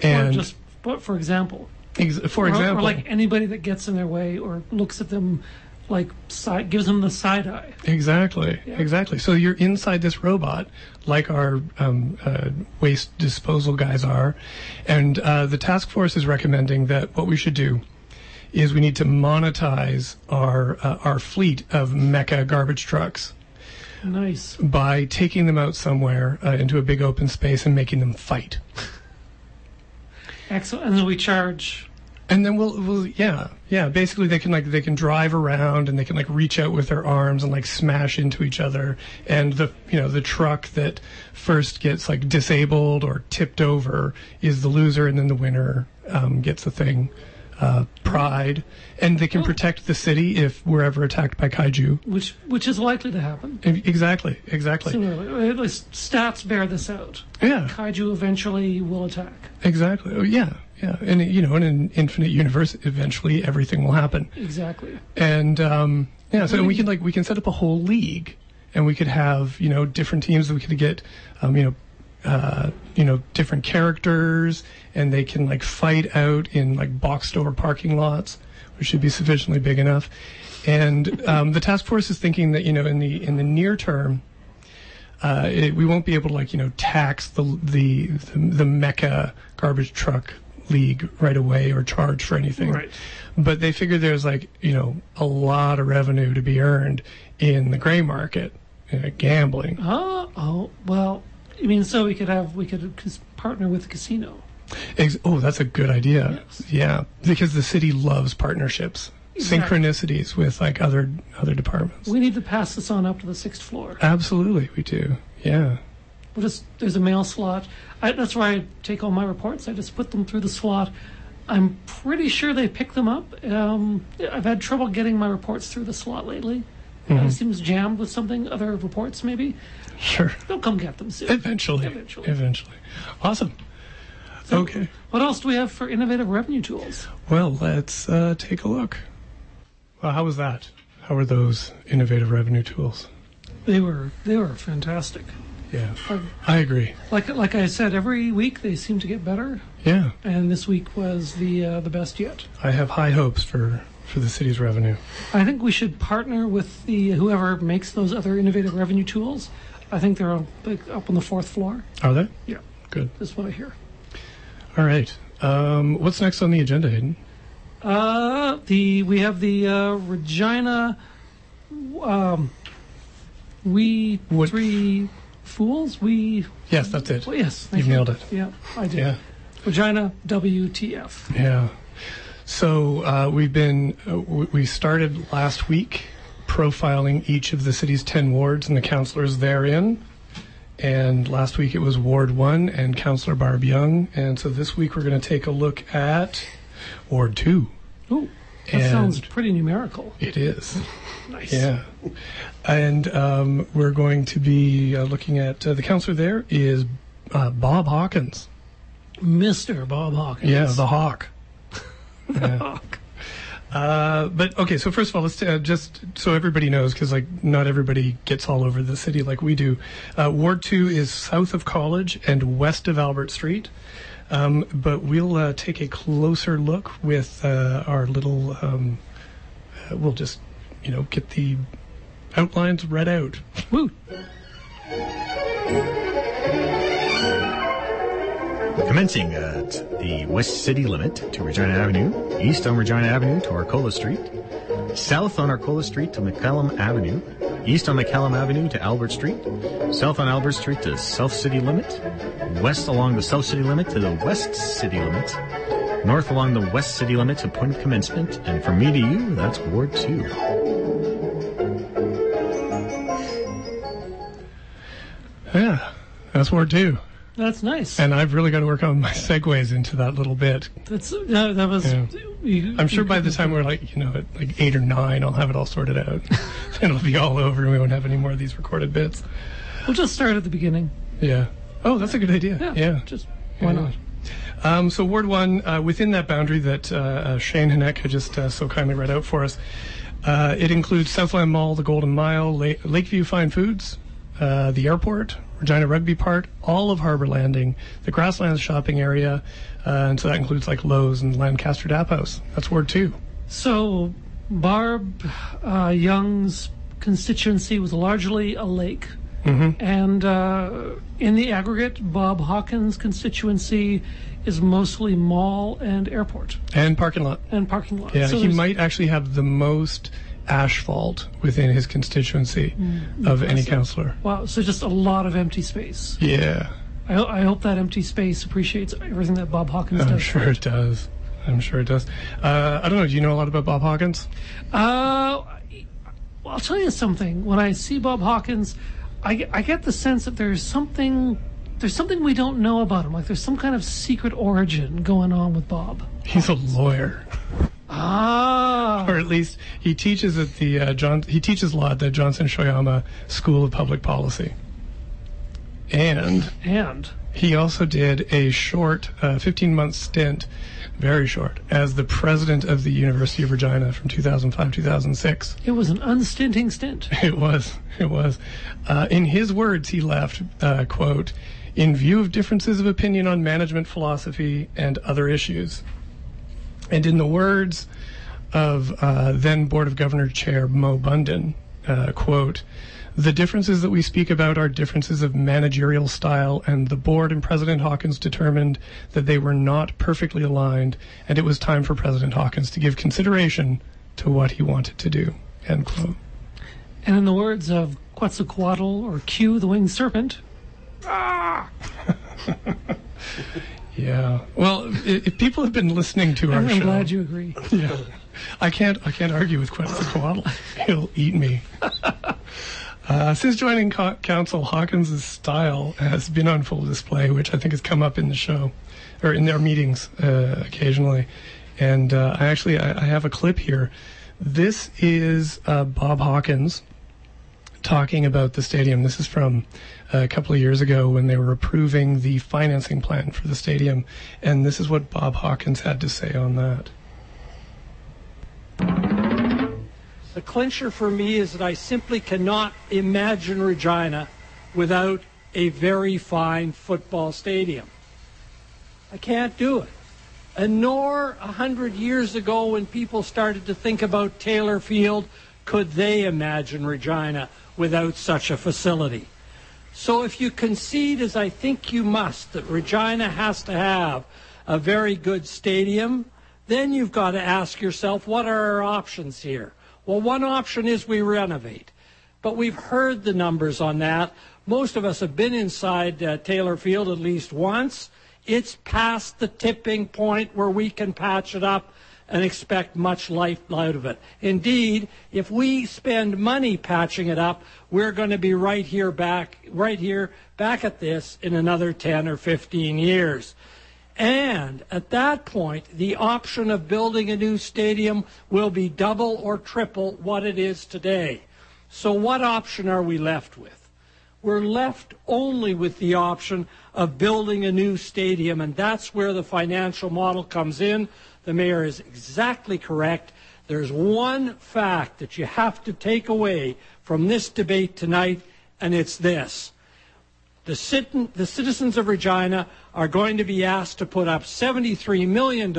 [SPEAKER 2] And
[SPEAKER 1] just, but for example,
[SPEAKER 2] ex- for example,
[SPEAKER 1] or like anybody that gets in their way or looks at them, like side, gives them the side eye.
[SPEAKER 2] Exactly, exactly. So you're inside this robot, like our um, uh, waste disposal guys are, and uh, the task force is recommending that what we should do is we need to monetize our uh, our fleet of mecha garbage trucks
[SPEAKER 1] Nice.
[SPEAKER 2] by taking them out somewhere uh, into a big open space and making them fight.
[SPEAKER 1] Excellent. And then we charge.
[SPEAKER 2] And then we'll, we'll, yeah, yeah. Basically, they can like they can drive around and they can like reach out with their arms and like smash into each other. And the you know the truck that first gets like disabled or tipped over is the loser, and then the winner um, gets the thing. Uh, pride, and they can protect the city if we're ever attacked by kaiju.
[SPEAKER 1] Which which is likely to happen.
[SPEAKER 2] Exactly, exactly.
[SPEAKER 1] Similarly, at least stats bear this out.
[SPEAKER 2] Yeah,
[SPEAKER 1] Kaiju eventually will attack.
[SPEAKER 2] exactly. Oh, yeah, yeah. And you know, in an infinite universe, eventually everything will happen.
[SPEAKER 1] Exactly.
[SPEAKER 2] and um, yeah, so we can like we can set up a whole league, and we could have you know different teams. That we could get um, you know uh, you know different characters, and they can like fight out in like box store parking lots, which should be sufficiently big enough. And um, the task force is thinking that you know in the in the near term. Uh, it, we won't be able to like you know tax the the the, the mecha garbage truck league right away or charge for anything
[SPEAKER 1] Right.
[SPEAKER 2] but they figure there's like you know a lot of revenue to be earned in the gray market uh, gambling
[SPEAKER 1] Oh, oh, well, I mean, so we could have, we could partner with the casino.
[SPEAKER 2] Ex- oh that's a good idea
[SPEAKER 1] Yes.
[SPEAKER 2] yeah because the city loves partnerships
[SPEAKER 1] Exactly.
[SPEAKER 2] synchronicities with like other other departments
[SPEAKER 1] We need to pass this on up to the sixth floor.
[SPEAKER 2] absolutely we do yeah
[SPEAKER 1] We'll just, there's a mail slot. I, that's where I take all my reports. I just put them through the slot. I'm pretty sure they pick them up. Um, I've had trouble getting my reports through the slot lately.
[SPEAKER 2] Mm-hmm.
[SPEAKER 1] It seems jammed with something, other reports maybe.
[SPEAKER 2] sure
[SPEAKER 1] They'll come get them soon.
[SPEAKER 2] eventually
[SPEAKER 1] Eventually.
[SPEAKER 2] eventually awesome okay
[SPEAKER 1] What else do we have for innovative revenue tools?
[SPEAKER 2] well let's uh, take a look well how was that how were those innovative revenue tools
[SPEAKER 1] They were they were fantastic.
[SPEAKER 2] yeah
[SPEAKER 1] Um,
[SPEAKER 2] i agree
[SPEAKER 1] Like like I said, every week they seem to get better,
[SPEAKER 2] yeah
[SPEAKER 1] and this week was the uh, the best yet.
[SPEAKER 2] I have high hopes for, for the city's revenue.
[SPEAKER 1] I think we should partner with the whoever makes those other innovative revenue tools. I think they're up, up on the fourth floor.
[SPEAKER 2] Are they?
[SPEAKER 1] Yeah,
[SPEAKER 2] Good.
[SPEAKER 1] that's what I hear.
[SPEAKER 2] All right. Um, what's next on the agenda, Hayden?
[SPEAKER 1] Uh, the we have the uh, Regina. Um, we
[SPEAKER 2] What-
[SPEAKER 1] three fools. We
[SPEAKER 2] Yes, that's it.
[SPEAKER 1] well, yes,
[SPEAKER 2] You've
[SPEAKER 1] you.
[SPEAKER 2] nailed it.
[SPEAKER 1] Yeah, I did.
[SPEAKER 2] Yeah.
[SPEAKER 1] Regina WTF.
[SPEAKER 2] Yeah. So uh, we've been uh, we started last week profiling each of the city's 10 wards and the councillors therein. And last week it was Ward 1 and Councillor Barb Young. And so this week we're going to take a look at Ward 2.
[SPEAKER 1] Ooh, that
[SPEAKER 2] And-
[SPEAKER 1] sounds pretty numerical.
[SPEAKER 2] It is.
[SPEAKER 1] Nice.
[SPEAKER 2] Yeah. And um, we're going to be uh, looking at uh, the councillor there is uh, Bob Hawkins.
[SPEAKER 1] Mr. Bob Hawkins.
[SPEAKER 2] Yeah, the Hawk. Yeah. Uh, but okay, so first of all, let's uh, just so everybody knows, because like not everybody gets all over the city like we do. Uh, Ward two is south of College and west of Albert Street. Um, but we'll uh, take a closer look with uh, our little. Um, uh, we'll just, you know, get the outlines read out.
[SPEAKER 1] Woo.
[SPEAKER 4] Commencing at the west city limit to Regina Avenue, east on Regina Avenue to Arcola Street, south on Arcola Street to McCallum Avenue, east on McCallum Avenue to Albert Street, south on Albert Street to South City Limit, west along the South City Limit to the West City Limit, north along the West City Limit to Point of Commencement, and from me to you, that's Ward 2.
[SPEAKER 2] Yeah, that's Ward two.
[SPEAKER 1] That's nice.
[SPEAKER 2] And I've really got to work on my segues into that little bit.
[SPEAKER 1] That's uh, that was.
[SPEAKER 2] Yeah.
[SPEAKER 1] you-
[SPEAKER 2] I'm sure by the time we're like, you know, at like eight or nine, I'll have it all sorted out. And it'll be all over and we won't have any more of these recorded bits.
[SPEAKER 1] we'll just start at the beginning.
[SPEAKER 2] Yeah. Oh, that's a good idea.
[SPEAKER 1] Yeah.
[SPEAKER 2] Yeah.
[SPEAKER 1] Just why
[SPEAKER 2] Yeah.
[SPEAKER 1] not?
[SPEAKER 2] Um, so Ward 1, uh, within that boundary that uh, uh, Shane Hanek had just uh, so kindly read out for us, uh, it includes Southland Mall, the Golden Mile, La- Lakeview Fine Foods, uh, the airport, Regina Rugby Park, all of Harbor Landing, the Grasslands shopping area, uh, and so that includes like Lowe's and Lancaster Taphouse. That's Ward 2.
[SPEAKER 1] So, Barb uh, Young's constituency was largely a lake.
[SPEAKER 2] Mm-hmm.
[SPEAKER 1] And uh, in the aggregate, Bob Hawkins' constituency is mostly mall and airport
[SPEAKER 2] And parking lot.
[SPEAKER 1] and parking lot.
[SPEAKER 2] Yeah,
[SPEAKER 1] So
[SPEAKER 2] he might actually have the most asphalt within his constituency
[SPEAKER 1] Mm,
[SPEAKER 2] of any councillor.
[SPEAKER 1] Wow, so just a lot of empty space.
[SPEAKER 2] Yeah,
[SPEAKER 1] I, ho- I hope that empty space appreciates everything that Bob Hawkins does.
[SPEAKER 2] I'm sure it does. I'm sure it does. Uh, I don't know. Do you know a lot about Bob Hawkins?
[SPEAKER 1] Uh, well, I'll tell you something. When I see Bob Hawkins, I, I get the sense that there's something there's something we don't know about him. Like there's some kind of secret origin going on with Bob.
[SPEAKER 2] He's a lawyer,
[SPEAKER 1] Ah,
[SPEAKER 2] or at least he teaches at the uh, John. He teaches law at the Johnson Shoyama School of Public Policy, and
[SPEAKER 1] and
[SPEAKER 2] he also did a short, uh, 15 month stint, very short, as the president of the University of Regina from 2005 2006.
[SPEAKER 1] it was an unstinting stint.
[SPEAKER 2] It was. It was. Uh, in his words, he left, uh, quote, in view of differences of opinion on management philosophy and other issues. And in the words of uh, then Board of Governor Chair Mo Bundon, uh, quote, the differences that we speak about are differences of managerial style, and the board and President Hawkins determined that they were not perfectly aligned, and it was time for President Hawkins to give consideration to what he wanted to do. End quote.
[SPEAKER 1] And in the words of Quetzalcoatl or Q, the winged serpent,
[SPEAKER 2] Yeah. Well, if people have been listening to our
[SPEAKER 1] I'm
[SPEAKER 2] show,
[SPEAKER 1] glad you agree.
[SPEAKER 2] yeah, I can't. I can't argue with Quetzalcoatl. He'll eat me. Uh, since joining co- council, Hawkins' style has been on full display, which I think has come up in the show or in their meetings uh, occasionally. And uh, I actually I, I have a clip here. This is uh, Bob Hawkins talking about the stadium. This is from a couple of years ago when they were approving the financing plan for the stadium, and this is what Bob Hawkins had to say on that.
[SPEAKER 5] The clincher for me is that I simply cannot imagine Regina without a very fine football stadium. I can't do it. And nor a hundred years ago when people started to think about Taylor Field could they imagine Regina without such a facility. So if you concede, as I think you must, that Regina has to have a very good stadium, then you've got to ask yourself, what are our options here? Well, one option is we renovate. But we've heard the numbers on that. Most of us have been inside uh, Taylor Field at least once. It's past the tipping point where we can patch it up and expect much life out of it. Indeed, if we spend money patching it up, we're going to be right here back, right here back at this in another 10 or 15 years. And at that point, the option of building a new stadium will be double or triple what it is today. So what option are we left with? We're left only with the option of building a new stadium, and that's where the financial model comes in. The mayor is exactly correct. There's one fact that you have to take away from this debate tonight, and it's this. The, sit- the citizens of Regina are going to be asked to put up $73 million,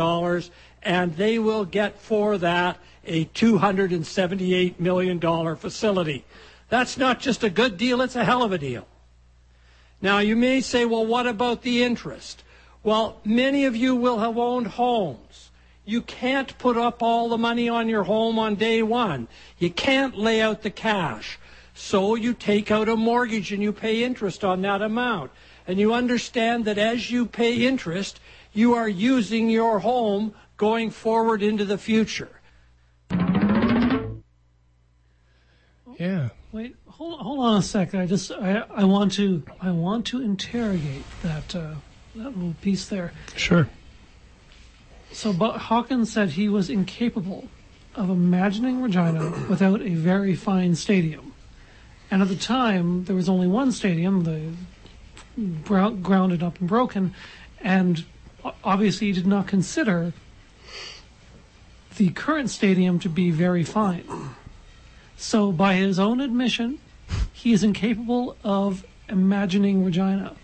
[SPEAKER 5] and they will get for that a $278 million facility. That's not just a good deal, it's a hell of a deal. Now, you may say, well, what about the interest? Well, many of you will have owned homes. You can't put up all the money on your home on day one. You can't lay out the cash. So you take out a mortgage and you pay interest on that amount. And you understand that as you pay interest, you are using your home going forward into the future.
[SPEAKER 2] Yeah.
[SPEAKER 1] Wait, hold, hold on a second. I just I, I want to I want to interrogate that uh, that little piece there.
[SPEAKER 2] Sure.
[SPEAKER 1] So, but Hawkins said he was incapable of imagining Regina without a very fine stadium. And at the time, there was only one stadium, the grou- grounded up and broken, and obviously he did not consider the current stadium to be very fine. So, by his own admission, he is incapable of imagining Regina.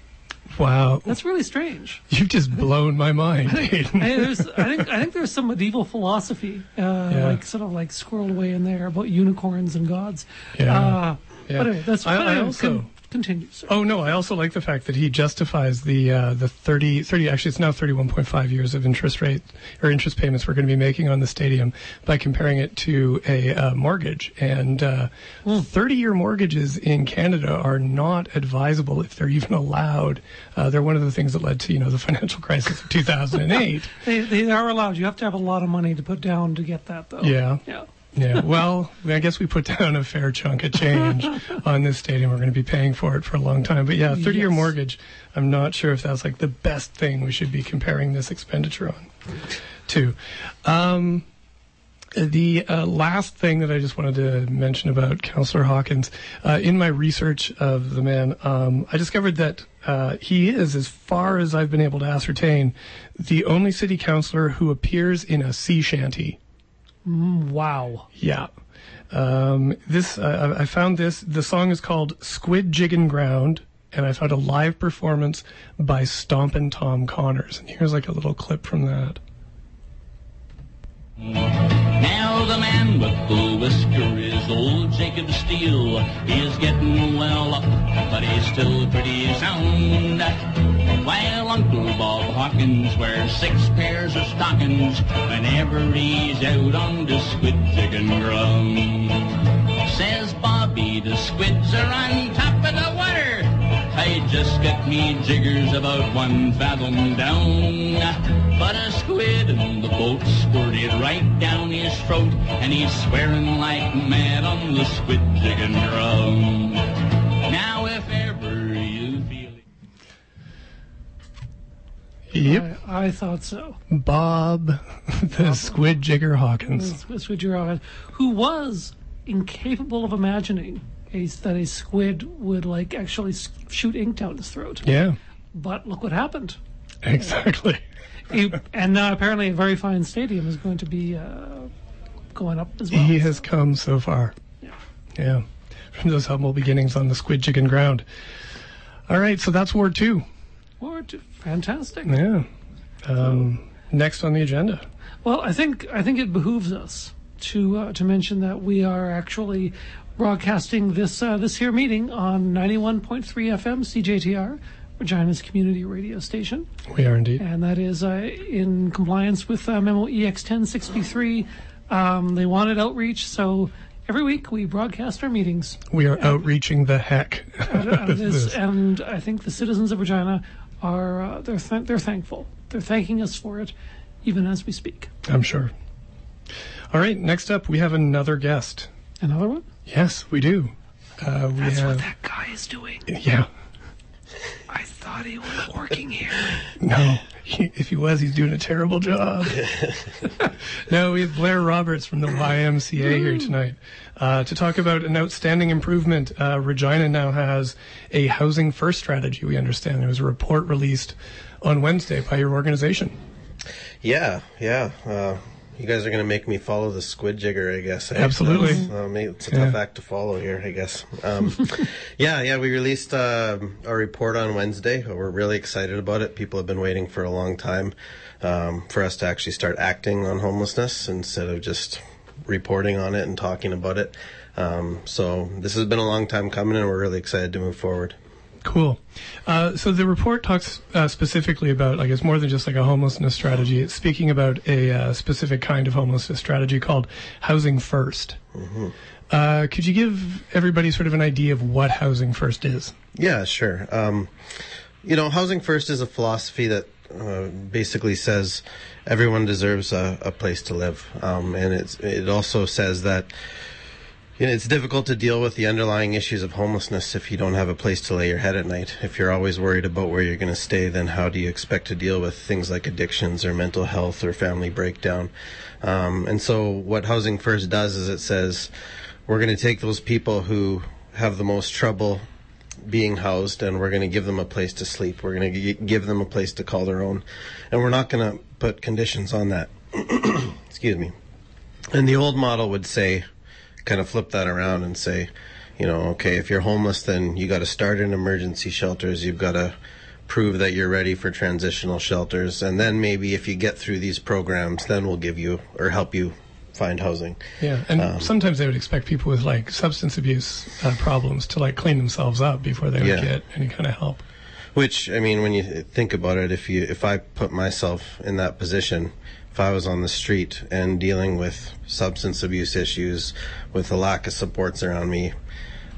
[SPEAKER 2] Wow.
[SPEAKER 1] That's really strange.
[SPEAKER 2] You've just blown my mind.
[SPEAKER 1] I, there's, I think I think there's some medieval philosophy, uh, like sort of like squirreled away in there about unicorns and gods.
[SPEAKER 2] Yeah.
[SPEAKER 1] Uh,
[SPEAKER 2] Yeah.
[SPEAKER 1] But anyway, that's
[SPEAKER 2] I- I also-
[SPEAKER 1] continue. Sir.
[SPEAKER 2] Oh no! I also like the fact that he justifies the uh, the 30, 30 Actually, it's now thirty one point five years of interest rate or interest payments we're going to be making on the stadium by comparing it to a uh, mortgage. And uh, thirty year mortgages in Canada are not advisable if they're even allowed. Uh, they're one of the things that led to you know the financial crisis of two thousand and eight.
[SPEAKER 1] They they are allowed. You have to have a lot of money to put down to get that, though.
[SPEAKER 2] Yeah.
[SPEAKER 1] Yeah.
[SPEAKER 2] Yeah, well, I guess we put down a fair chunk of change on this stadium. We're going to be paying for it for a long time. But yeah, 30 year
[SPEAKER 1] Yes.
[SPEAKER 2] mortgage, I'm not sure if that's like the best thing we should be comparing this expenditure on to. Um, the uh, last thing that I just wanted to mention about Councillor Hawkins, uh, in my research of the man, um, I discovered that uh, he is, as far as I've been able to ascertain, the only city councillor who appears in a sea shanty.
[SPEAKER 1] Wow.
[SPEAKER 2] Yeah. Um, this uh, I I found this. The song is called "Squid Jiggin' Ground," and I found a live performance by Stompin' Tom Connors. And here's like a little clip from that.
[SPEAKER 6] The man with the whisker is old Jacob Steele. He is getting well up, but he's still pretty sound. While Uncle Bob Hawkins wears six pairs of stockings whenever he's out on the squid jigging ground. Says Bobby, the squids are on top of the water. I just got me jiggers about one fathom down. But a squid in the boat squirted right down his throat, and he's swearing like mad on the squid jigging ground. Now if ever you feel it.
[SPEAKER 2] Yep,
[SPEAKER 1] I, I thought so.
[SPEAKER 2] Bob, the Squid Jigger Hawkins.
[SPEAKER 1] That's, that's what you're. Who was incapable of imagining a, that a squid would like actually shoot ink down his throat.
[SPEAKER 2] Yeah,
[SPEAKER 1] But look what happened.
[SPEAKER 2] exactly.
[SPEAKER 1] And now apparently a very fine stadium is going to be uh, going up as well.
[SPEAKER 2] He has come so far.
[SPEAKER 1] Yeah.
[SPEAKER 2] Yeah, from those humble beginnings on the Squid Jiggin' Ground. All right, so that's War Two.
[SPEAKER 1] War t- fantastic.
[SPEAKER 2] Yeah. Um, next on the agenda.
[SPEAKER 1] Well, I think I think it behooves us to uh, to mention that we are actually broadcasting this uh, this here meeting on 91.3 FM CJTR, Regina's community radio station,
[SPEAKER 2] We are indeed.
[SPEAKER 1] and that is uh, in compliance with uh, Memo EX 1063. Um, they wanted outreach, so every week we broadcast our meetings.
[SPEAKER 2] We are outreaching the heck
[SPEAKER 1] out
[SPEAKER 2] out
[SPEAKER 1] of this,
[SPEAKER 2] this.
[SPEAKER 1] and I think the citizens of Regina are uh, they're th- they're thankful. They're thanking us for it, even as we speak.
[SPEAKER 2] I'm sure. All right, next up, we have another guest.
[SPEAKER 1] Another one?
[SPEAKER 2] Yes, we do. Uh, we
[SPEAKER 1] That's
[SPEAKER 2] have,
[SPEAKER 1] what that guy is doing.
[SPEAKER 2] yeah.
[SPEAKER 1] I thought he was working here.
[SPEAKER 2] No, he, if he was, he's doing a terrible job. no, we have Blair Roberts from the YMCA here tonight uh, to talk about an outstanding improvement. Uh, Regina now has a housing first strategy. We understand there was a report released on Wednesday by your organization.
[SPEAKER 7] Yeah, yeah. Uh, you guys are going to make me follow the squid jigger, I guess. eh?
[SPEAKER 2] Absolutely.
[SPEAKER 7] Uh, maybe it's a tough
[SPEAKER 2] Yeah.
[SPEAKER 7] act to follow here, I guess. Um, yeah, yeah. We released um a report on Wednesday. We're really excited about it. People have been waiting for a long time um, for us to actually start acting on homelessness instead of just reporting on it and talking about it. Um, so this has been a long time coming, and we're really excited to move forward.
[SPEAKER 2] Cool. Uh, so the report talks uh, specifically about, I guess, more than just like a homelessness strategy. It's speaking about a uh, specific kind of homelessness strategy called housing 1st Uh, could you give everybody sort of an idea of what housing first is?
[SPEAKER 7] Yeah, sure. Um, you know, housing first is a philosophy that uh, basically says everyone deserves a, a place to live, um, and it's it also says that it's difficult to deal with the underlying issues of homelessness if you don't have a place to lay your head at night. If you're always worried about where you're going to stay, then how do you expect to deal with things like addictions or mental health or family breakdown? Um, and so, what Housing First does is it says we're going to take those people who have the most trouble being housed and we're going to give them a place to sleep. We're going to give them a place to call their own. And we're not going to put conditions on that. Excuse me. And the old model would say, kind of flip that around and say, you know, okay, if you're homeless, then you got to start in emergency shelters. You've got to prove that you're ready for transitional shelters. And then maybe if you get through these programs, then we'll give you or help you find housing.
[SPEAKER 2] Yeah, and sometimes they would expect people with like substance abuse uh, problems to like clean themselves up before they would
[SPEAKER 7] Yeah.
[SPEAKER 2] get any kind of help.
[SPEAKER 7] Which I mean, when you think about it, if you if I put myself in that position, if I was on the street and dealing with substance abuse issues, with a lack of supports around me,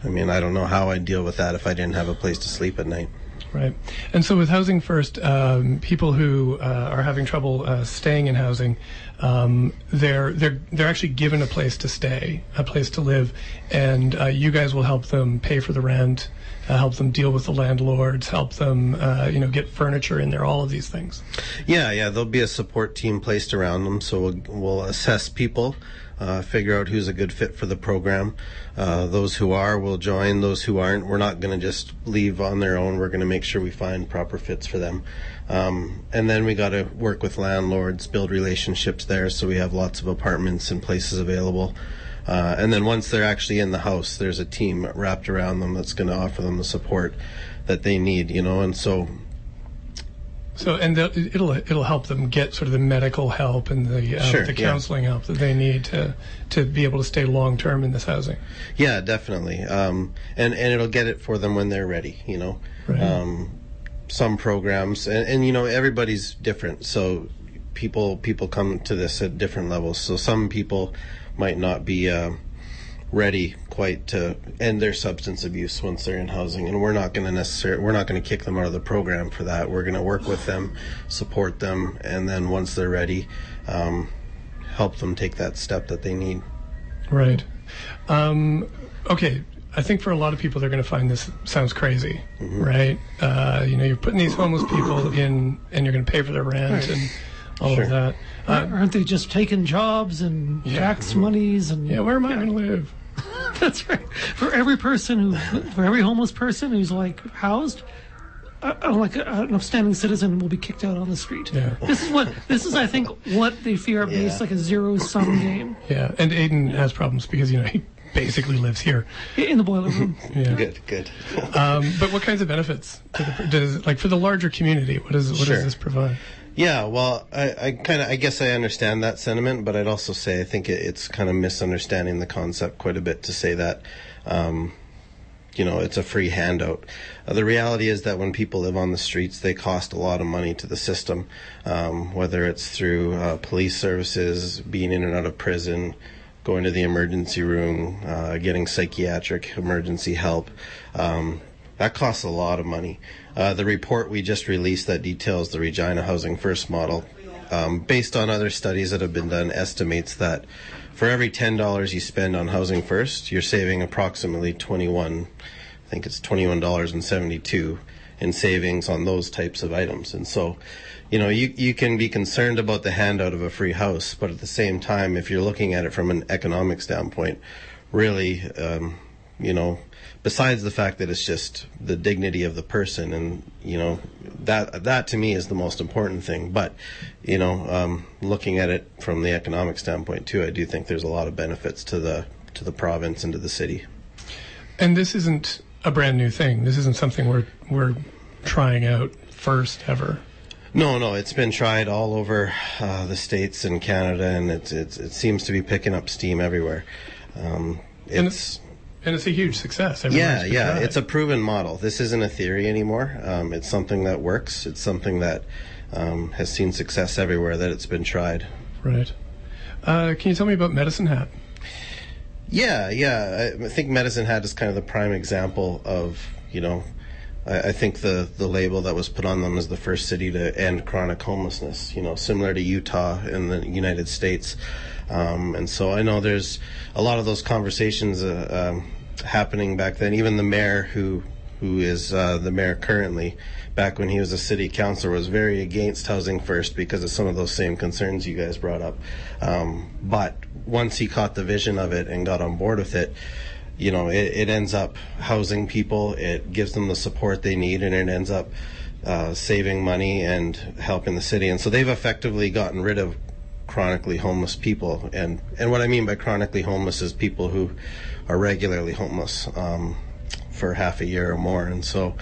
[SPEAKER 7] I mean, I don't know how I'd deal with that if I didn't have a place to sleep at night.
[SPEAKER 2] Right. And so with Housing First, um, people who uh, are having trouble uh, staying in housing, um, they're they're they're actually given a place to stay, a place to live, and uh, you guys will help them pay for the rent, uh, help them deal with the landlords, help them uh, you know get furniture in there, all of these things.
[SPEAKER 7] Yeah, yeah, there'll be a support team placed around them, so we'll, we'll assess people, uh, figure out who's a good fit for the program. Uh, those who are will join. Those who aren't, we're not going to just leave on their own. We're going to make sure we find proper fits for them. Um, and then we got to work with landlords, build relationships there, so we have lots of apartments and places available. Uh, and then once they're actually in the house, there's a team wrapped around them that's going to offer them the support that they need, you know. And so
[SPEAKER 2] So and it'll it'll help them get sort of the medical help and the uh,
[SPEAKER 7] Sure,
[SPEAKER 2] the
[SPEAKER 7] yeah.
[SPEAKER 2] counseling help that they need to to be able to stay long term in this housing.
[SPEAKER 7] Yeah, definitely. Um, and and it'll get it for them when they're ready. You know,
[SPEAKER 2] Right.
[SPEAKER 7] um, some programs, and, and you know everybody's different. So people people come to this at different levels. So some people might not be uh, ready quite to end their substance abuse once they're in housing, and we're not going to necessarily we're not going to kick them out of the program for that. We're going to work with them, support them, and then once they're ready, um, help them take that step that they need.
[SPEAKER 2] Right. Um, okay. I think for a lot of people, they're going to find this sounds crazy, right? Uh, you know, you're putting these homeless people in, and you're going to pay for their rent and all
[SPEAKER 7] Sure.
[SPEAKER 2] of that. Uh,
[SPEAKER 1] Aren't they just taking jobs and tax monies and
[SPEAKER 2] yeah, where am I going to live?
[SPEAKER 1] That's right. For every person who, for every homeless person who's like housed, uh, uh, like a, an upstanding citizen will be kicked out on the street.
[SPEAKER 2] Yeah.
[SPEAKER 1] This is what this is. I think what they fear. It's like a zero sum game
[SPEAKER 2] Yeah, and Aiden has problems because you know he basically lives here.
[SPEAKER 1] in the boiler room.
[SPEAKER 2] Yeah.
[SPEAKER 7] Good, good.
[SPEAKER 2] Um, but what kinds of benefits to the, does like for the larger community? What does what
[SPEAKER 7] Sure.
[SPEAKER 2] does this provide?
[SPEAKER 7] Yeah, well, I, I kind of, I guess I understand that sentiment, but I'd also say I think it, it's kind of misunderstanding the concept quite a bit to say that, um, you know, it's a free handout. Uh, the reality is that when people live on the streets, they cost a lot of money to the system, um, whether it's through uh, police services, being in and out of prison, going to the emergency room, uh, getting psychiatric emergency help. Um, that costs a lot of money. Uh, the report we just released that details the Regina Housing First model um, based on other studies that have been done, estimates that for every ten dollars you spend on Housing First, you're saving approximately twenty one. I think it's twenty one dollars and seventy two in savings on those types of items. And so, you know, you you can be concerned about the handout of a free house, but at the same time, if you're looking at it from an economic standpoint, really, um, you know, besides the fact that it's just the dignity of the person and you know that that to me is the most important thing but you know um, looking at it from the economic standpoint too i do think there's a lot of benefits to the to the province and to the city
[SPEAKER 2] And this isn't a brand new thing. This isn't something we're we're trying out first ever.
[SPEAKER 7] no no it's been tried all over uh, the states and canada and it's, it's it seems to be picking up steam everywhere um, it's
[SPEAKER 2] And it's a huge success.
[SPEAKER 7] Yeah, yeah,
[SPEAKER 2] trying.
[SPEAKER 7] it's a proven model. This isn't a theory anymore. Um, it's something that works. It's something that um, has seen success everywhere that it's been tried.
[SPEAKER 2] right. Uh, can you tell me about Medicine Hat?
[SPEAKER 7] Yeah, yeah. I, I think Medicine Hat is kind of the prime example of, you know, I, I think the, the label that was put on them as the first city to end chronic homelessness, you know, similar to Utah in the United States. Um, and so I know there's a lot of those conversations uh, um, happening back then. Even the mayor who who is uh, the mayor currently, back when he was a city councilor, was very against housing first because of some of those same concerns you guys brought up. Um, but once he caught the vision of it and got on board with it, you know, it, it ends up housing people, it gives them the support they need, and it ends up uh, saving money and helping the city. And so they've effectively gotten rid of chronically homeless people. And, and what I mean by chronically homeless is people who are regularly homeless um, for half a year or more. And so,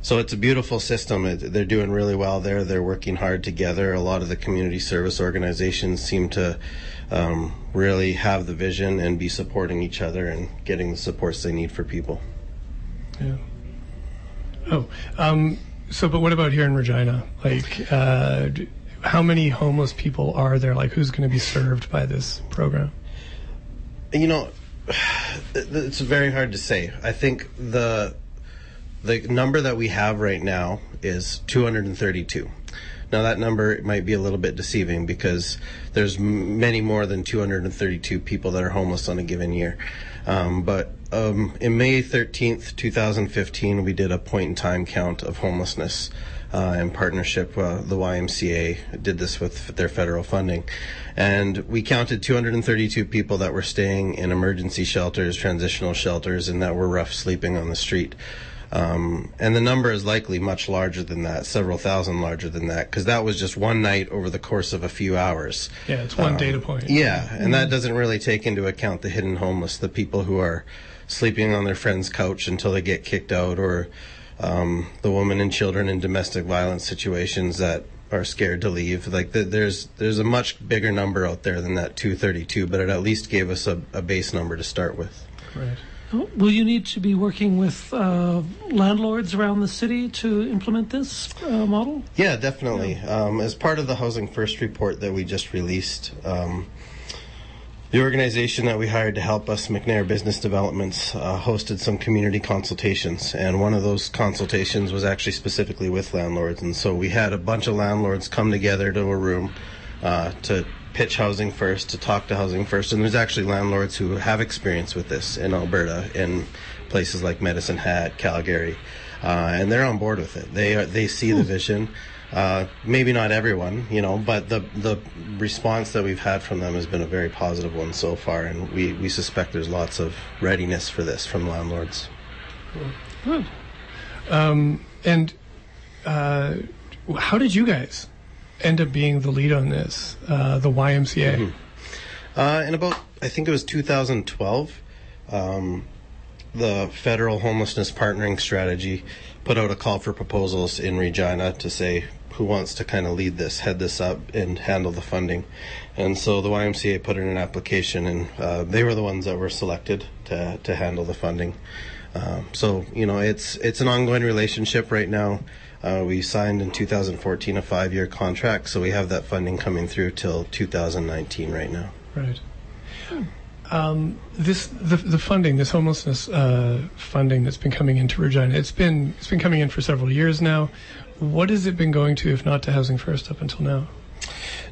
[SPEAKER 7] so it's a beautiful system. It, they're doing really well there. They're working hard together. A lot of the community service organizations seem to um, really have the vision and be supporting each other and getting the supports they need for people.
[SPEAKER 2] Yeah. Oh, um, so but what about here in Regina? Like, uh, how many homeless people are there? Like, who's going to be served by this program?
[SPEAKER 7] You know, it's very hard to say. I think the the number that we have right now is 232. Now that number might be a little bit deceiving because there's many more than 232 people that are homeless on a given year. Um, but um, in May 13th, 2015, we did a point in time count of homelessness uh, in partnership. Uh, the YMCA did this with their federal funding, and we counted 232 people that were staying in emergency shelters, transitional shelters, and that were rough sleeping on the street. Um, and the number is likely much larger than that, several thousand larger than that, because that was just one night over the course of a few hours.
[SPEAKER 2] Yeah, it's one
[SPEAKER 7] Um,
[SPEAKER 2] data point.
[SPEAKER 7] Yeah, and that doesn't really take into account the hidden homeless, the people who are sleeping on their friend's couch until they get kicked out, or um, the women and children in domestic violence situations that are scared to leave. Like the, there's there's a much bigger number out there than that 232, but it at least gave us a, a base number to start with.
[SPEAKER 2] Right.
[SPEAKER 1] Will you need to be working with uh, landlords around the city to implement this uh, model?
[SPEAKER 7] Yeah, definitely. Um, as part of the Housing First report that we just released, um, the organization that we hired to help us, McNair Business Developments, uh, hosted some community consultations, and one of those consultations was actually specifically with landlords. And so we had a bunch of landlords come together to a room uh, to pitch housing first, to talk to housing first. And there's actually landlords who have experience with this in Alberta, in places like Medicine Hat, Calgary, uh, and they're on board with it. They are, they see the vision. Uh, maybe not everyone, you know, but the the response that we've had from them has been a very positive one so far, and we, we suspect there's lots of readiness for this from landlords.
[SPEAKER 2] Good. Um, and uh, how did you guys end up being the lead on this? Uh, the YMCA.
[SPEAKER 7] Uh, in about, I think it was 2012, um, the federal homelessness partnering strategy put out a call for proposals in Regina to say who wants to kind of lead this, head this up, and handle the funding. And so the YMCA put in an application, and uh, they were the ones that were selected to to handle the funding. Uh, so you know, it's it's an ongoing relationship right now. Uh, we signed in 2014 a five-year contract, so we have that funding coming through till 2019 right now.
[SPEAKER 2] Right. Um, this the the funding, this homelessness uh, funding that's been coming into Regina. It's been it's been coming in for several years now. What has it been going to, if not to Housing First, up until now?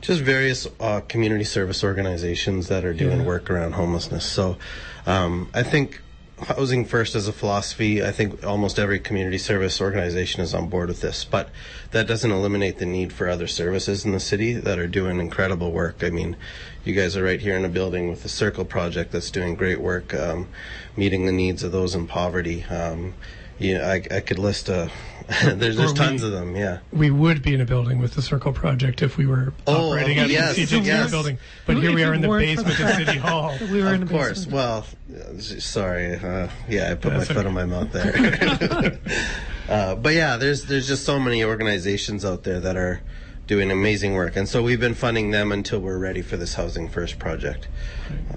[SPEAKER 7] just various uh, community service organizations that are doing
[SPEAKER 2] Yeah.
[SPEAKER 7] work around homelessness. So um, I think housing first as a philosophy. I think almost every community service organization is on board with this, but that doesn't eliminate the need for other services in the city that are doing incredible work. I mean, you guys are right here in a building with the Circle Project that's doing great work, um, meeting the needs of those in poverty. Um, yeah, I, I could list a. there's there's tons
[SPEAKER 2] we-
[SPEAKER 7] of them. Yeah.
[SPEAKER 2] We would be in a building with the Circle Project if we were
[SPEAKER 7] Oh,
[SPEAKER 2] operating out
[SPEAKER 7] yes,
[SPEAKER 2] of the CJT
[SPEAKER 7] yes.
[SPEAKER 2] building. But
[SPEAKER 1] If
[SPEAKER 2] here we are in the basement of City Hall.
[SPEAKER 1] we were in
[SPEAKER 7] of
[SPEAKER 1] the
[SPEAKER 7] course.
[SPEAKER 1] basement.
[SPEAKER 7] Well, uh, s- sorry. Uh, yeah, I put
[SPEAKER 2] That's
[SPEAKER 7] my foot
[SPEAKER 2] okay.
[SPEAKER 7] in my mouth there. uh, but yeah, there's there's just so many organizations out there that are doing amazing work, and so we've been funding them until we're ready for this Housing First project.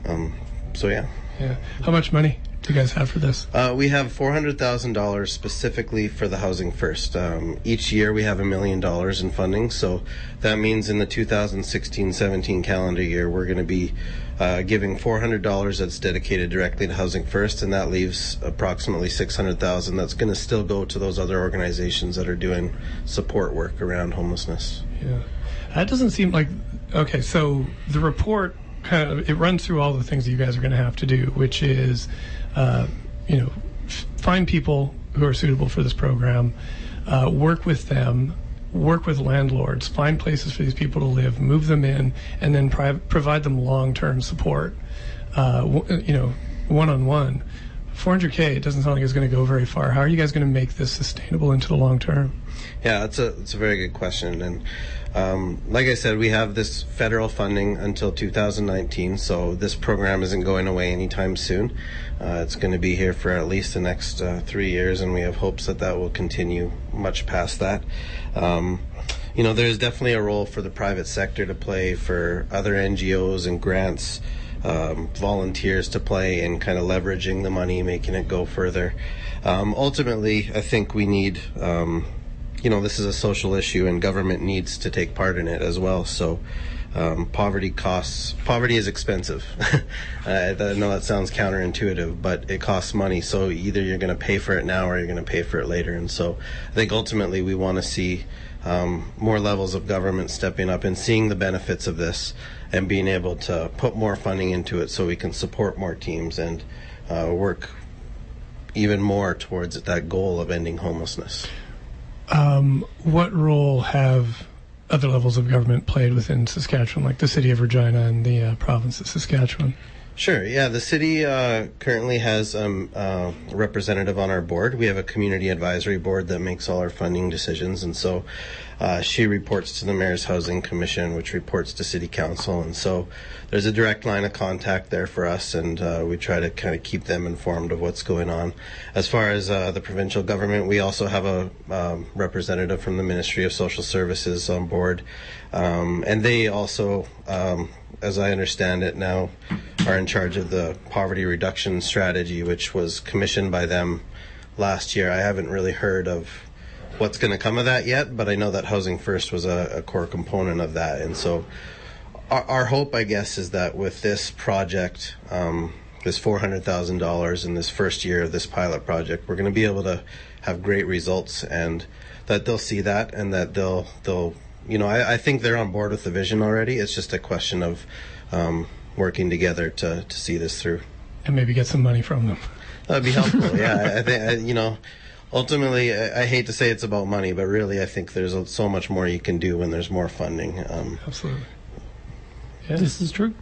[SPEAKER 7] Um, so yeah.
[SPEAKER 2] Yeah. How much money do you guys have for this?
[SPEAKER 7] Uh, we have four hundred thousand dollars specifically for the housing first. Um, each year we have a million dollars in funding, so that means in the 2016-17 calendar year we're going to be uh, giving four hundred dollars that's dedicated directly to housing first, and that leaves approximately six hundred thousand that's going to still go to those other organizations that are doing support work around homelessness.
[SPEAKER 2] Yeah. That doesn't seem like okay. So the report kind of it runs through all the things that you guys are going to have to do, which is, uh, you know, find people who are suitable for this program, uh, work with them, work with landlords, find places for these people to live, move them in, and then pri- provide them long-term support. Uh, w- you know, one-on-one. 400k it doesn't sound like it's going to go very far. How are you guys going to make this sustainable into the long term?
[SPEAKER 7] Yeah, that's a that's a very good question, and um, like I said, we have this federal funding until 2019, so this program isn't going away anytime soon. Uh, it's going to be here for at least the next uh, three years, and we have hopes that that will continue much past that. Um, you know, there's definitely a role for the private sector to play, for other NGOs and grants. Um, volunteers to play in kind of leveraging the money, making it go further. Um, ultimately, I think we need um, you know, this is a social issue and government needs to take part in it as well. So, um, poverty costs, poverty is expensive. I know that sounds counterintuitive, but it costs money. So either you're going to pay for it now or you're going to pay for it later. And so I think ultimately we want to see um, more levels of government stepping up and seeing the benefits of this and being able to put more funding into it so we can support more teams and uh, work even more towards that goal of ending homelessness.
[SPEAKER 2] Um, what role have other levels of government played within Saskatchewan, like the city of Regina and the uh, province of Saskatchewan?
[SPEAKER 7] Sure. Yeah, the city uh, currently has um, uh, a representative on our board. We have a community advisory board that makes all our funding decisions, and so uh, she reports to the mayor's housing commission, which reports to city council, and so there's a direct line of contact there for us, and uh, we try to kind of keep them informed of what's going on. As far as uh, the provincial government, we also have a um, representative from the Ministry of Social Services on board, um, and they also. As I understand it now, are in charge of the poverty reduction strategy, which was commissioned by them last year. I haven't really heard of what's going to come of that yet, but I know that Housing First was a, a core component of that. And so our, our hope, I guess, is that with this project, um, this $400,000 in this first year of this pilot project, we're going to be able to have great results and that they'll see that and that they'll, they'll, you know, I, I think they're on board with the vision already. It's just a question of um, working together to, to see this through.
[SPEAKER 2] And maybe get some money from them.
[SPEAKER 7] That'd be helpful. yeah, I, I think I, you know. Ultimately, I, I hate to say it's about money, but really, I think there's a, so much more you can do when there's more funding. Um,
[SPEAKER 2] Absolutely. Yeah.
[SPEAKER 1] This is true.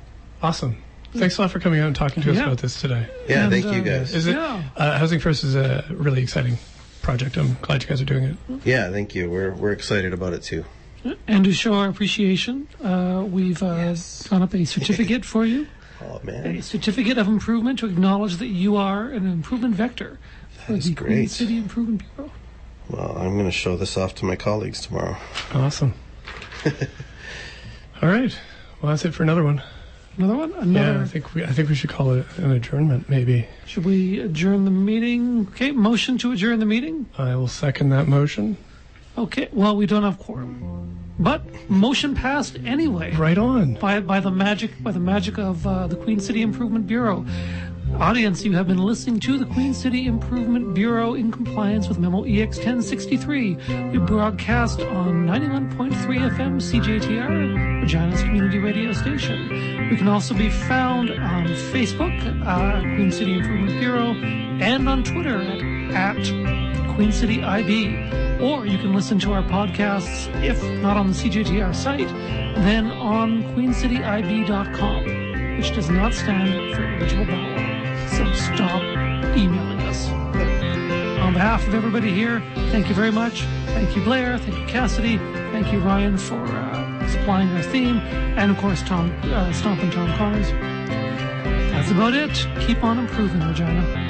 [SPEAKER 2] Awesome. Thanks a lot for coming out and talking to us
[SPEAKER 1] Yeah.
[SPEAKER 2] about this today.
[SPEAKER 7] yeah,
[SPEAKER 1] And,
[SPEAKER 7] thank
[SPEAKER 1] uh,
[SPEAKER 7] you guys.
[SPEAKER 2] Is it
[SPEAKER 1] Yeah.
[SPEAKER 2] uh, Housing First is a really exciting project. I'm glad you guys are doing it.
[SPEAKER 7] Yeah, thank you. We're we're excited about it too.
[SPEAKER 1] And to show our appreciation, uh, we've uh, drawn up a certificate for you,
[SPEAKER 7] Oh
[SPEAKER 1] a certificate of improvement to acknowledge that you are an improvement vector for
[SPEAKER 7] is
[SPEAKER 1] the Queen
[SPEAKER 7] great.
[SPEAKER 1] City Improvement Bureau.
[SPEAKER 7] well, I'm going to show this off to my colleagues tomorrow.
[SPEAKER 2] Awesome. All right. Well, that's it for another one.
[SPEAKER 1] Another one?
[SPEAKER 2] Yeah,
[SPEAKER 1] Another.
[SPEAKER 2] I think we I think we should call it an adjournment. Maybe
[SPEAKER 1] Should we adjourn the meeting? Okay, motion to adjourn the meeting?
[SPEAKER 2] I will second that motion.
[SPEAKER 1] Okay, well, we don't have quorum. But motion passed anyway.
[SPEAKER 2] Right on.
[SPEAKER 1] By, by the magic by the magic of uh, the Queen City Improvement Bureau. Audience, you have been listening to the Queen City Improvement Bureau in compliance with Memo EX 1063. We broadcast on 91.3 FM CJTR Regina's community radio station. We can also be found on Facebook, uh, Queen City Improvement Bureau, and on Twitter at, at Queen City IB. Or you can listen to our podcasts, if not on the CJTR site, then on queencityib.com, which does not stand for irritable bowel. So stop emailing us. On behalf of everybody here, thank you very much. Thank you, Blair. Thank you, Cassidy. Thank you, Ryan, for uh, supplying our theme. And of course, Tom, uh, Stompin' Tom Connors. That's about it. Keep on improving, Regina.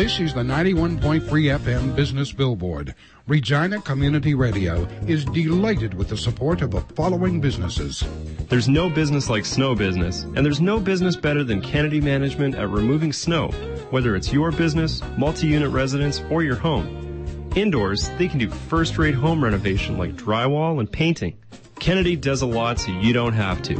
[SPEAKER 8] This is the 91.3 FM Business Billboard. Regina Community Radio is delighted with the support of the following businesses.
[SPEAKER 9] There's no business like snow business, and there's no business better than Kennedy Management at removing snow, whether it's your business, multi-unit residence, or your home. Indoors, they can do first-rate home renovation like drywall and painting. Kennedy does a lot so you don't have to.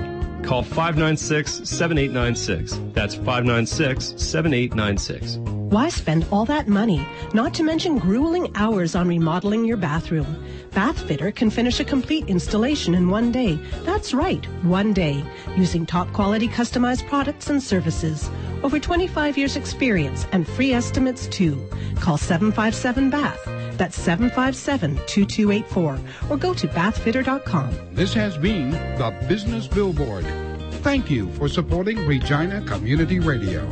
[SPEAKER 9] Call 596-7896. That's 596-7896.
[SPEAKER 10] Why spend all that money? Not to mention grueling hours on remodeling your bathroom. Bathfitter can finish a complete installation in one day. That's right, one day, using top quality customized products and services. Over 25 years experience and free estimates too. Call 757 Bath. That's 757-2284 or go to bathfitter.com.
[SPEAKER 8] This has been the Business Billboard. Thank you for supporting Regina Community Radio.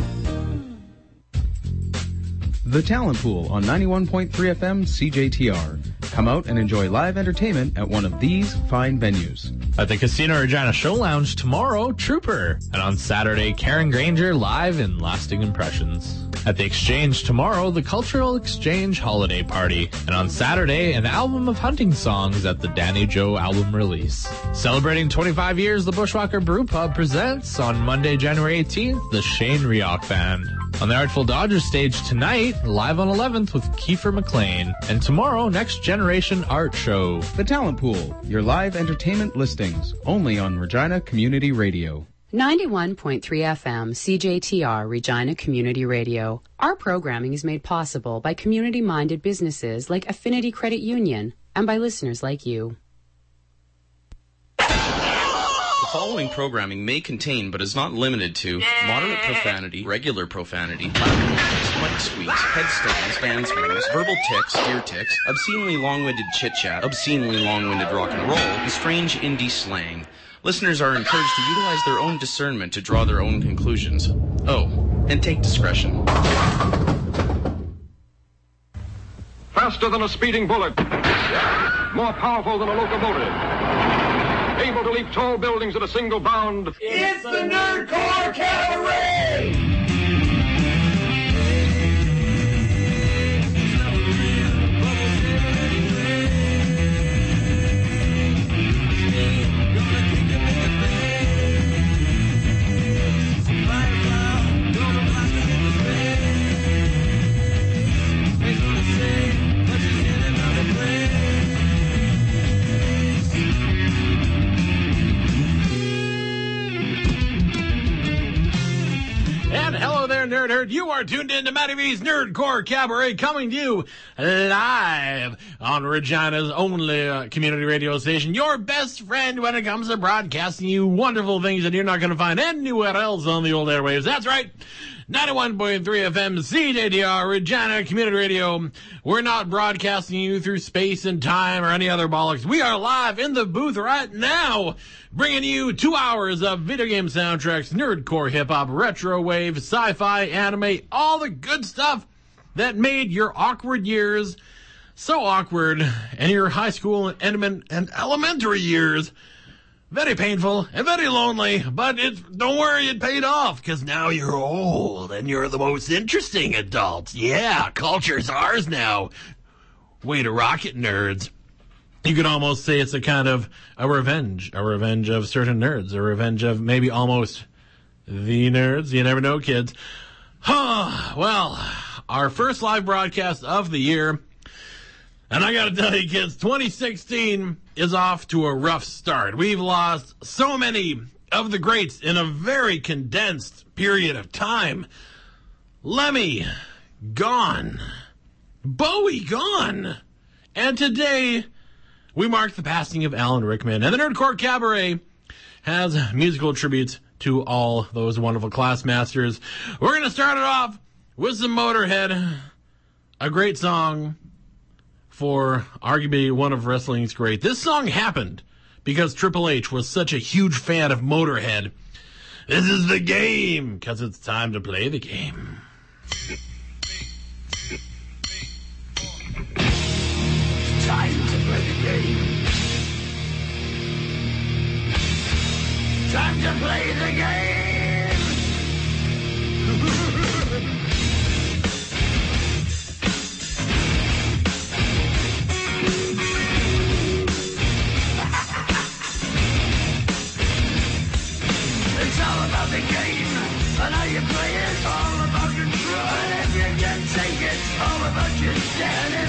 [SPEAKER 11] The Talent Pool on 91.3 FM CJTR. Come out and enjoy live entertainment at one of these fine venues.
[SPEAKER 12] At the Casino Regina Show Lounge tomorrow, Trooper. And on Saturday, Karen Granger live in Lasting Impressions. At the Exchange tomorrow, the Cultural Exchange Holiday Party. And on Saturday, an album of hunting songs at the Danny Joe album release. Celebrating 25 years, the Bushwakker Brew Pub presents on Monday, January 18th, the Shane Rioch Band. On the Artful Dodgers stage tonight, live on 11th with Kiefer McLean. And tomorrow, Next Generation Art Show.
[SPEAKER 11] The Talent Pool, your live entertainment listings, only on Regina Community Radio.
[SPEAKER 13] 91.3 FM CJTR Regina Community Radio. Our programming is made possible by community minded businesses like Affinity Credit Union and by listeners like you.
[SPEAKER 14] The following programming may contain, but is not limited to, moderate profanity, regular profanity, mic squeaks, headstones, fan swings, verbal ticks, ear ticks, obscenely long-winded chit-chat, obscenely long-winded rock and roll, and strange indie slang. Listeners are encouraged to utilize their own discernment to draw their own conclusions. Oh, and take discretion.
[SPEAKER 15] Faster than a speeding bullet. More powerful than a locomotive. Able to leap tall buildings at a single bound.
[SPEAKER 16] It's the Nerdcore Cavalry!
[SPEAKER 17] There, Nerd Herd. You are tuned in to Matty V's Nerdcore Cabaret coming to you live on Regina's only uh, community radio station. Your best friend when it comes to broadcasting you wonderful things that you're not going to find anywhere else on the old airwaves. That's right. 91.3 FM CJTR Regina Community Radio. We're not broadcasting you through space and time or any other bollocks. We are live in the booth right now, bringing you two hours of video game soundtracks, nerdcore, hip hop, retro wave, sci-fi, anime, all the good stuff that made your awkward years so awkward and your high school and, and elementary years very painful and very lonely, but it's, don't worry, it paid off, because now you're old and you're the most interesting adults. Yeah, culture's ours now. Way to rocket nerds. You could almost say it's a kind of a revenge, a revenge of certain nerds, a revenge of maybe almost the nerds. You never know, kids. Well, our first live broadcast of the year. And I gotta tell you, kids, 2016 is off to a rough start. We've lost so many of the greats in a very condensed period of time. Lemmy, gone. Bowie, gone. And today, we mark the passing of Alan Rickman. And the Nerdcore Cabaret has musical tributes to all those wonderful class masters. We're gonna start it off with some Motorhead, a great song for arguably one of wrestling's great. This song happened because Triple H was such a huge fan of Motorhead. This is the game, because it's time to play the game.
[SPEAKER 16] Time to play the game. Time to play the game. And how you play it. All about control. And if you can take it, all about you standing.